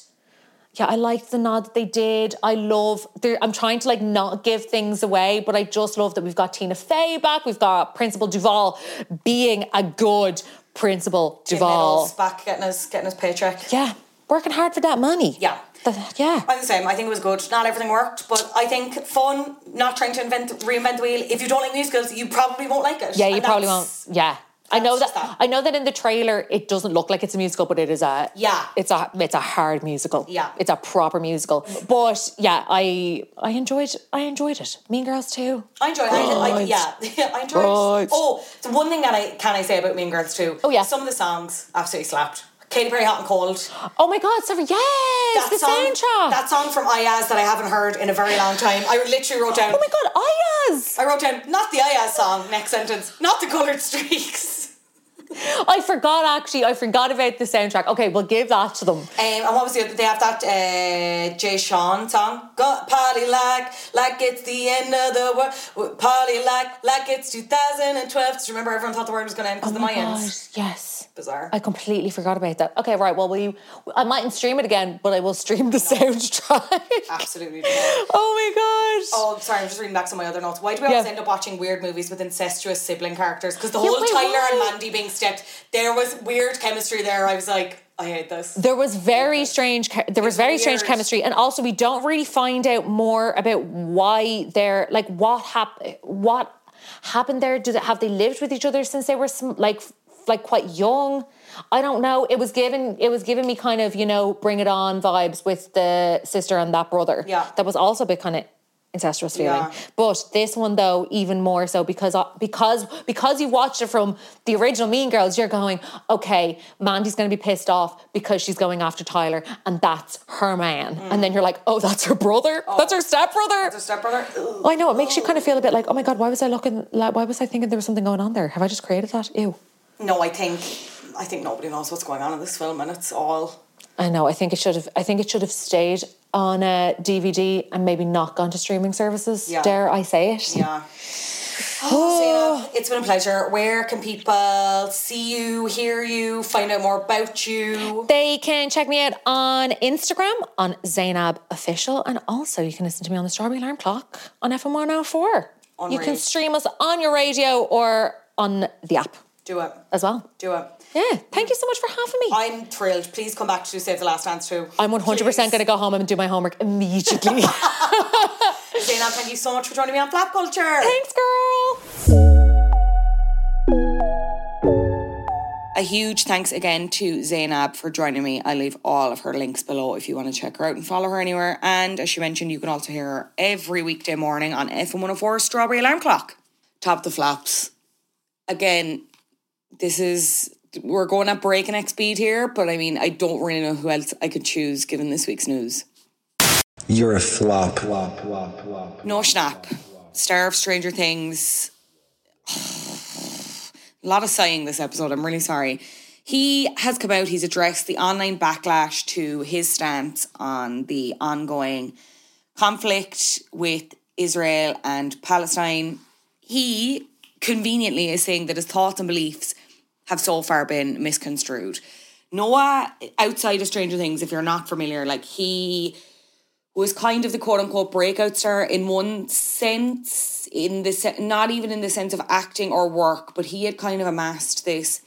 Speaker 2: yeah, I liked the nod that they did. I love. I'm trying to like not give things away, but I just love that we've got Tina Fey back. We've got Principal Duvall being a good Principal
Speaker 1: Duvall. Back getting his getting his paycheck.
Speaker 2: Yeah, working hard for that money.
Speaker 1: Yeah.
Speaker 2: The- yeah.
Speaker 1: I'm the same. I think it was good. Not everything worked, but I think fun. Not trying to invent reinvent the wheel. If you don't like musicals, you probably won't like it.
Speaker 2: Yeah, you
Speaker 1: And
Speaker 2: probably won't. Yeah. I know that,
Speaker 1: that.
Speaker 2: I know that in the trailer it doesn't look like it's a musical, but it is a
Speaker 1: Yeah.
Speaker 2: It's a it's a hard musical.
Speaker 1: Yeah.
Speaker 2: It's a proper musical. But yeah, I I enjoyed I enjoyed it. Mean Girls too.
Speaker 1: I enjoyed. it. I, I, yeah, I enjoy.
Speaker 2: Right.
Speaker 1: it. Oh, the one thing that I can I say about Mean Girls too.
Speaker 2: Oh, yeah.
Speaker 1: Some of the songs absolutely slapped. Katy Perry, Hot and Cold.
Speaker 2: Oh my God, sorry. Yes, the
Speaker 1: song,
Speaker 2: soundtrack.
Speaker 1: That song from Iyaz that I haven't heard in a very long time. I literally wrote down.
Speaker 2: oh my God, Iyaz.
Speaker 1: I wrote down not the Iyaz song. Next sentence. Not the Coloured Streaks.
Speaker 2: I forgot actually. I forgot about the soundtrack. Okay, we'll give that to them.
Speaker 1: Um, and what was the other? They have that uh, Jay Sean song. Go party like like it's the end of the world. Party like like it's 2012. Do you remember everyone thought the world was going to end because
Speaker 2: Oh
Speaker 1: the
Speaker 2: my
Speaker 1: Mayans?
Speaker 2: Yes.
Speaker 1: Bizarre.
Speaker 2: I completely forgot about that. Okay, right. Well, we I mightn't stream it again, but I will stream the soundtrack.
Speaker 1: Absolutely.
Speaker 2: oh my god.
Speaker 1: Oh, sorry, I'm just reading back some of my other notes. Why do we always
Speaker 2: Yeah.
Speaker 1: end up watching weird movies with incestuous sibling characters? Because the
Speaker 2: Yeah,
Speaker 1: whole
Speaker 2: wait,
Speaker 1: Tyler and? Mandy being stepped, there was weird chemistry there. I was like, I hate this.
Speaker 2: There was very strange. There was
Speaker 1: It's
Speaker 2: very strange chemistry, and also we don't really find out more about why they're like what happened. What happened there? Did it, have they lived with each other since they were sm- like like quite young? I don't know. It was given. It was giving me kind of you know bring it on vibes with the sister and that brother.
Speaker 1: Yeah.
Speaker 2: that was also a bit kind of incestuous feeling.
Speaker 1: Yeah.
Speaker 2: But this one though, even more so because uh, because because you watched it from the original Mean Girls, you're going, okay, Mandy's going to be pissed off because she's going after Tyler, and that's her man. And then you're like, oh, that's her brother. That's her stepbrother.
Speaker 1: The stepbrother. Ugh.
Speaker 2: I know it makes you kind of feel a bit like, oh my god, why was I looking? Like, why was I thinking there was something going on there? Have I just created that? Ew.
Speaker 1: No, I think I think nobody knows what's going on in this film, and it's all.
Speaker 2: I know. I think it should have. I think it should have stayed on a DVD and maybe not gone to streaming services.
Speaker 1: Yeah.
Speaker 2: Dare I say it?
Speaker 1: Yeah. Oh, Zeinab, it's been a pleasure. Where can people see you, hear you, find out more about you?
Speaker 2: They can check me out on Instagram on Zeinab Official, and also you can listen to me on the Strawberry Alarm Clock on FM 104. You can stream us on your radio or on the app
Speaker 1: Do it.
Speaker 2: as well.
Speaker 1: Do it.
Speaker 2: Yeah, thank you so much for having me.
Speaker 1: I'm thrilled. Please come back to Save the Last Dance too.
Speaker 2: I'm 100% going to go home and do my homework immediately.
Speaker 1: Zeinab, thank you so much for joining me on Flop Culture.
Speaker 2: Thanks, girl.
Speaker 1: A huge thanks again to Zeinab for joining me. I leave all of her links below if you want to check her out and follow her anywhere. And as she mentioned, you can also hear her every weekday morning on FM 104 Strawberry Alarm Clock. Top the flaps. Again, this is we're going at breakneck speed here, but I mean I don't really know who else I could choose given this week's news.
Speaker 4: You're a flop.
Speaker 1: Flop, flop, flop. Noah Schnapp, star of Stranger Things. A lot of sighing this episode. I'm really sorry. He has come out, he's addressed the online backlash to his stance on the ongoing conflict with Israel and Palestine. He conveniently is saying that his thoughts and beliefs have so far been misconstrued. Noah, outside of Stranger Things, if you're not familiar, like he was kind of the quote unquote breakout star in one sense, in the se- not even in the sense of acting or work, but he had kind of amassed this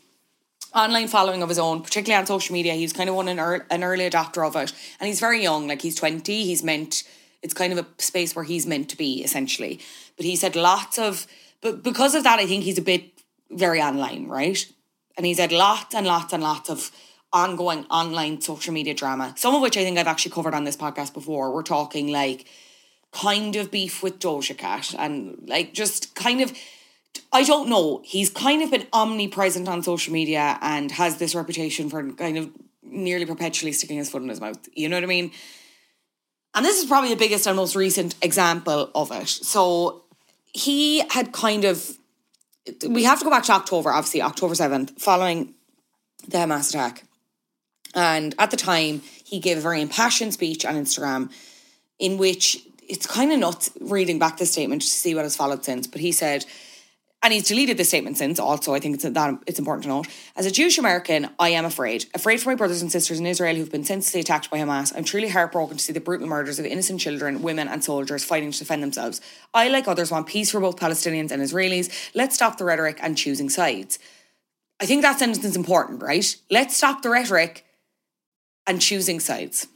Speaker 1: online following of his own, particularly on social media. He's kind of one an, ear- an early adopter of it, and he's very young. Like he's twenty. He's meant. It's kind of a space where he's meant to be essentially. But he's had lots of. But because of that, I think he's a bit very online, right? And he's had lots and lots and lots of ongoing online social media drama. Some of which I think I've actually covered on this podcast before. We're talking like kind of beef with Doja Cat and like just kind of I don't know. He's kind of been omnipresent on social media and has this reputation for kind of nearly perpetually sticking his foot in his mouth. You know what I mean? And this is probably the biggest and most recent example of it. So he had kind of we have to go back to October, obviously, October 7th, following the Hamas attack. And at the time, he gave a very impassioned speech on Instagram in which it's kind of nuts reading back the statement to see what has followed since. But he said, and he's deleted the statement since. Also, I think it's that it's important to note. As a Jewish American, I am afraid, afraid for my brothers and sisters in Israel who've been senselessly attacked by Hamas. I'm truly heartbroken to see the brutal murders of innocent children, women, and soldiers fighting to defend themselves. I, like others, want peace for both Palestinians and Israelis. Let's stop the rhetoric and choosing sides. I think that sentence is important, right? Let's stop the rhetoric and choosing sides.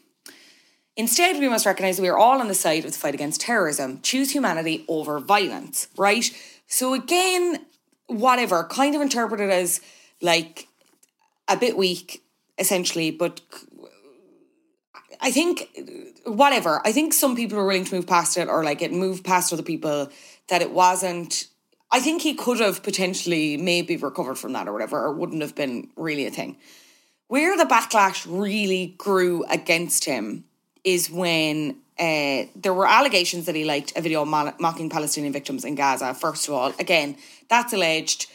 Speaker 1: Instead, we must recognise that we are all on the side of the fight against terrorism. Choose humanity over violence, right? So again, whatever, kind of interpreted as like a bit weak, essentially, but I think whatever. I think some people were willing to move past it or like it moved past other people that it wasn't I think he could have potentially maybe recovered from that or whatever, or wouldn't have been really a thing. Where the backlash really grew against him is when uh, there were allegations that he liked a video mocking Palestinian victims in Gaza. First of all, again, that's alleged.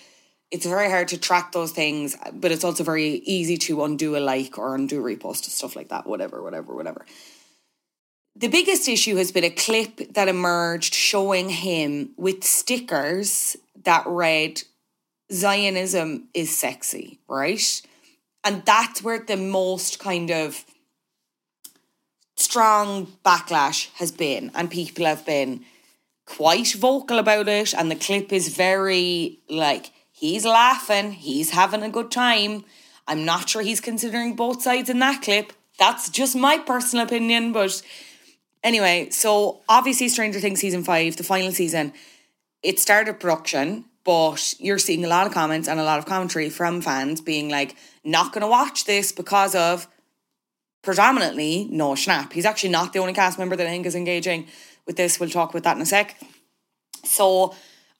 Speaker 1: It's very hard to track those things, but it's also very easy to undo a like or undo a repost, stuff like that, whatever, whatever, whatever. The biggest issue has been a clip that emerged showing him with stickers that read, Zionism is sexy, right? And that's where the most kind of strong backlash has been, and people have been quite vocal about it. And the clip is very like, he's laughing, he's having a good time. I'm not sure he's considering both sides in that clip. That's just my personal opinion. But anyway, so obviously, Stranger Things season five, the final season, it started production, but you're seeing a lot of comments and a lot of commentary from fans being like, not going to watch this because of predominantly Noah Schnapp. He's actually not the only cast member that I think is engaging with this. We'll talk about that in a sec. So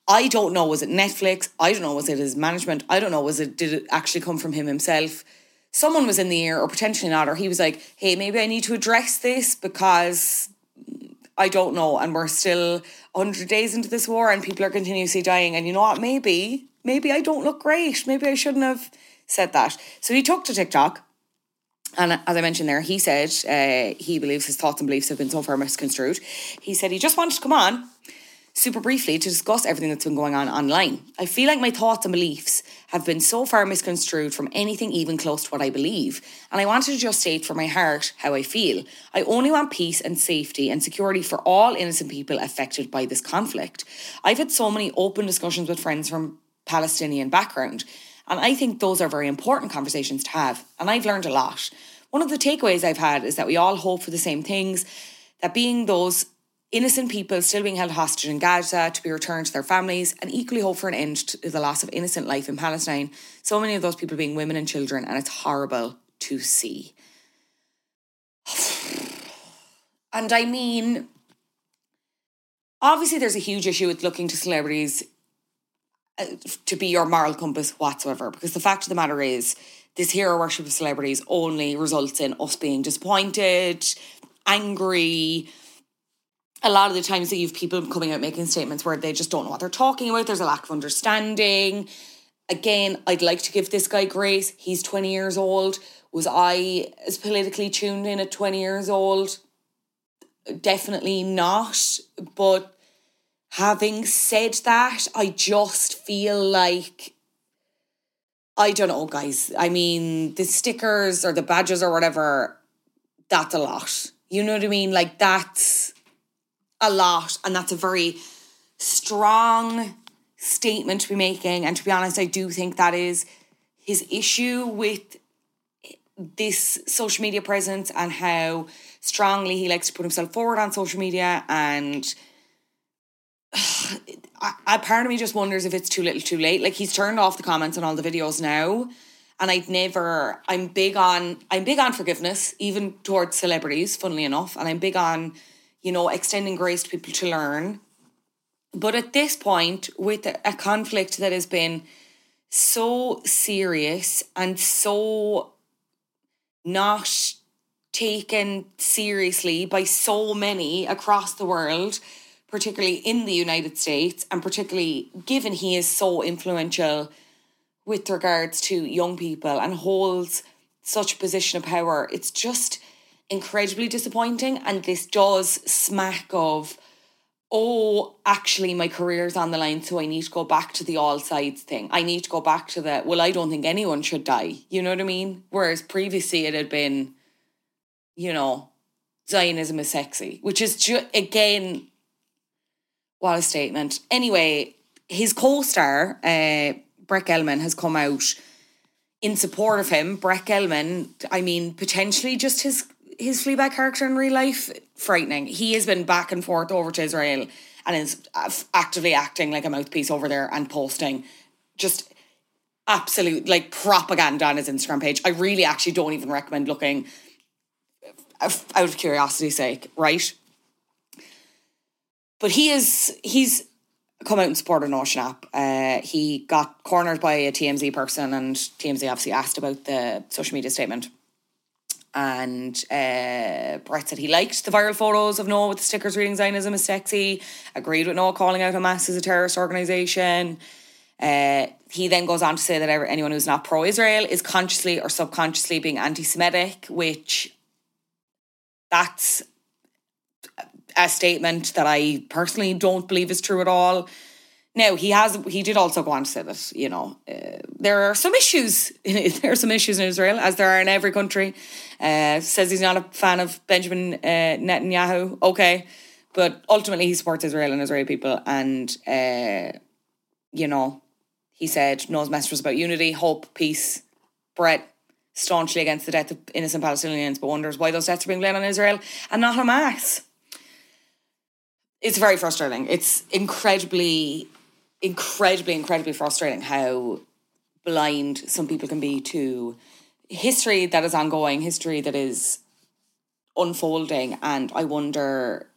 Speaker 1: I don't know, was it Netflix? I don't know, was it his management? I don't know, was it did it actually come from him himself? Someone was in the ear, or potentially not, or he was like, hey, maybe I need to address this because I don't know. And we're still 100 days into this war and people are continuously dying. And you know what? Maybe, maybe I don't look great. Maybe I shouldn't have said that. So he took to TikTok. And as I mentioned there, he said uh, he believes his thoughts and beliefs have been so far misconstrued. He said he just wanted to come on super briefly to discuss everything that's been going on online. I feel like my thoughts and beliefs have been so far misconstrued from anything even close to what I believe, and I wanted to just state from my heart how I feel. I only want peace and safety and security for all innocent people affected by this conflict. I've had so many open discussions with friends from Palestinian background, and I think those are very important conversations to have, and I've learned a lot. One of the takeaways I've had is that we all hope for the same things, that being those innocent people still being held hostage in Gaza to be returned to their families, and equally hope for an end to the loss of innocent life in Palestine. So many of those people being women and children, and it's horrible to see. And I mean, obviously, there's a huge issue with looking to celebrities to be your moral compass whatsoever, because the fact of the matter is, this hero worship of celebrities only results in us being disappointed, angry, a lot of the times that you've people coming out making statements where they just don't know what they're talking about. There's a lack of understanding. Again, I'd like to give this guy grace. He's 20 years old. Was I as politically tuned in at 20 years old? Definitely not. But having said that, I just feel like I don't know, guys. I mean, the stickers or the badges or whatever, that's a lot. You know what I mean? Like that's a lot. And that's a very strong statement to be making. And to be honest, I do think that is his issue with this social media presence and how strongly he likes to put himself forward on social media. And a part of me just wonders if it's too little too late. Like he's turned off the comments on all the videos now. And I'd never I'm big on I'm big on forgiveness, even towards celebrities, funnily enough. And I'm big on you know, extending grace to people to learn. But at this point, with a conflict that has been so serious and so not taken seriously by so many across the world, particularly in the United States, and particularly given he is so influential with regards to young people and holds such a position of power, it's just incredibly disappointing. And this does smack of, oh, actually, my career's on the line, so I need to go back to the all sides thing. I need to go back to the, well, I don't think anyone should die. You know what I mean? Whereas previously it had been, you know, Zionism is sexy, which is, ju- again, what a statement. Anyway, his co star, uh, Brett Gelman, has come out in support of him. Brett Gelman, I mean, potentially just his his Fleabag character in real life, frightening. He has been back and forth over to Israel and is actively acting like a mouthpiece over there and posting just absolute like propaganda on his Instagram page. I really actually don't even recommend looking out of curiosity's sake, right? But he is he's come out and supported Noah Schnapp. Uh, he got cornered by a TMZ person, and TMZ obviously asked about the social media statement. And uh, Brett said he liked the viral photos of Noah with the stickers reading Zionism is sexy, agreed with Noah calling out Hamas as a terrorist organisation. Uh, he then goes on to say that anyone who's not pro Israel is consciously or subconsciously being anti Semitic, which that's a statement that I personally don't believe is true at all. Now he has he did also go on to say that you know uh, there are some issues there are some issues in Israel as there are in every country. Uh, says he's not a fan of Benjamin uh, Netanyahu. Okay, but ultimately he supports Israel and Israeli people, and uh, you know he said Noah's message was about unity, hope, peace. Brett staunchly against the death of innocent Palestinians, but wonders why those deaths are being blamed on Israel and not Hamas. It's very frustrating. It's incredibly incredibly, incredibly frustrating how blind some people can be to history that is ongoing, history that is unfolding. And I wonder,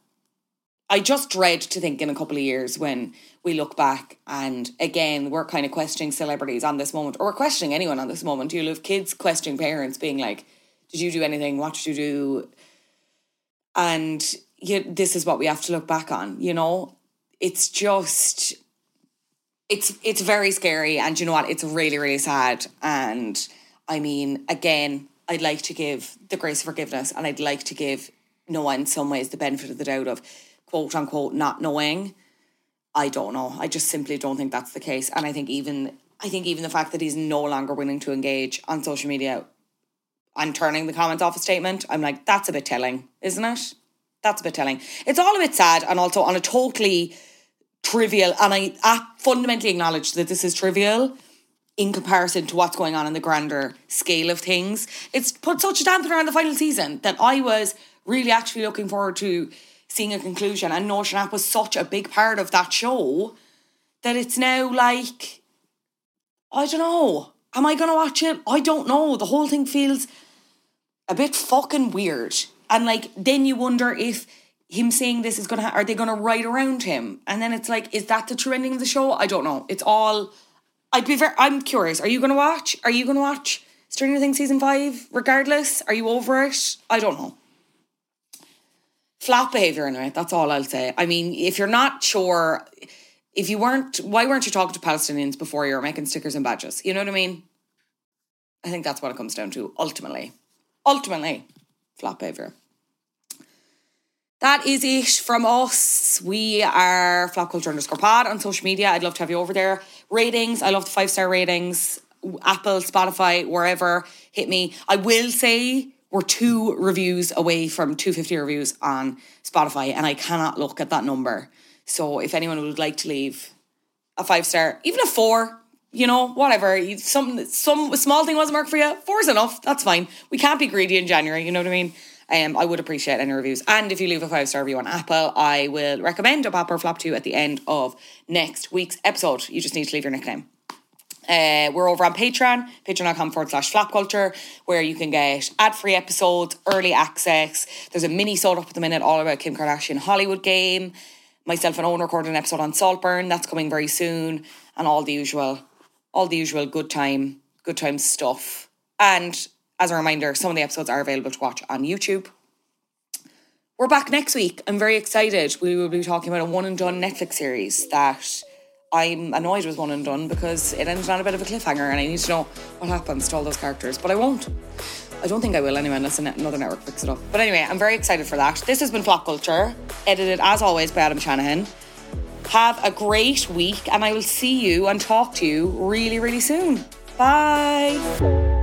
Speaker 1: I just dread to think in a couple of years when we look back and again, we're kind of questioning celebrities on this moment, or questioning anyone on this moment. You'll have kids questioning parents, being like, Did you do anything? What did you do? And you, this is what we have to look back on, you know? It's just it's it's very scary and you know what it's really really sad. And i mean again i'd like to give the grace of forgiveness and i'd like to give noah in some ways the benefit of the doubt of quote unquote not knowing. I don't know. I just simply don't think that's the case. And i think even i think even the fact that he's no longer willing to engage on social media and turning the comments off a statement i'm like that's a bit telling isn't it that's a bit telling it's all a bit sad and also on a totally trivial, and I, I fundamentally acknowledge that this is trivial in comparison to what's going on in the grander scale of things. It's put such a dampener on the final season that I was really actually looking forward to seeing a conclusion. And Noah Schnapp was such a big part of that show that it's now like, I don't know. Am I going to watch it? I don't know. The whole thing feels a bit fucking weird. And like, then you wonder if him saying this is gonna ha- are they gonna write around him? And then it's like is that the true ending of the show? I don't know. It's all i'd be very i'm curious. Are you gonna watch? Are you gonna watch stranger things season 5 regardless? Are you over it? I don't know. Flat behavior anyway. That's all i'll say. I mean if you're not sure if you weren't why weren't you talking to palestinians before you were making stickers and badges? You know what i mean? I think that's what it comes down to ultimately. Ultimately flat over. that is it from us. We are Flop Culture underscore pod on social media. I'd love to have you over there. Ratings, I love the five star ratings. Apple, Spotify, wherever, hit me. I will say we're two reviews away from 250 reviews on Spotify, and I cannot look at that number. So if anyone would like to leave a five star, even a four, you know, whatever. Some some small thing wasn't work for you. Four is enough. That's fine. We can't be greedy in January. You know what I mean? Um, I would appreciate any reviews. And if you leave a five star review on Apple, I will recommend a pop or flop to you at the end of next week's episode. You just need to leave your nickname. Uh, we're over on Patreon, patreon.com forward slash flop culture, where you can get ad free episodes, early access. There's a mini sold up at the minute all about Kim Kardashian Hollywood game. Myself and Owen recorded an episode on Saltburn, that's coming very soon, and all the usual, all the usual good time, good time stuff. And as a reminder, some of the episodes are available to watch on YouTube. We're back next week. I'm very excited. We will be talking about a one and done Netflix series that I'm annoyed was one and done because it ended on a bit of a cliffhanger and I need to know what happens to all those characters. But I won't. I don't think I will anyway, unless another network picks it up. But anyway, I'm very excited for that. This has been Flop Culture, edited as always by Adam Shanahan. Have a great week, and I will see you and talk to you really, really soon. Bye.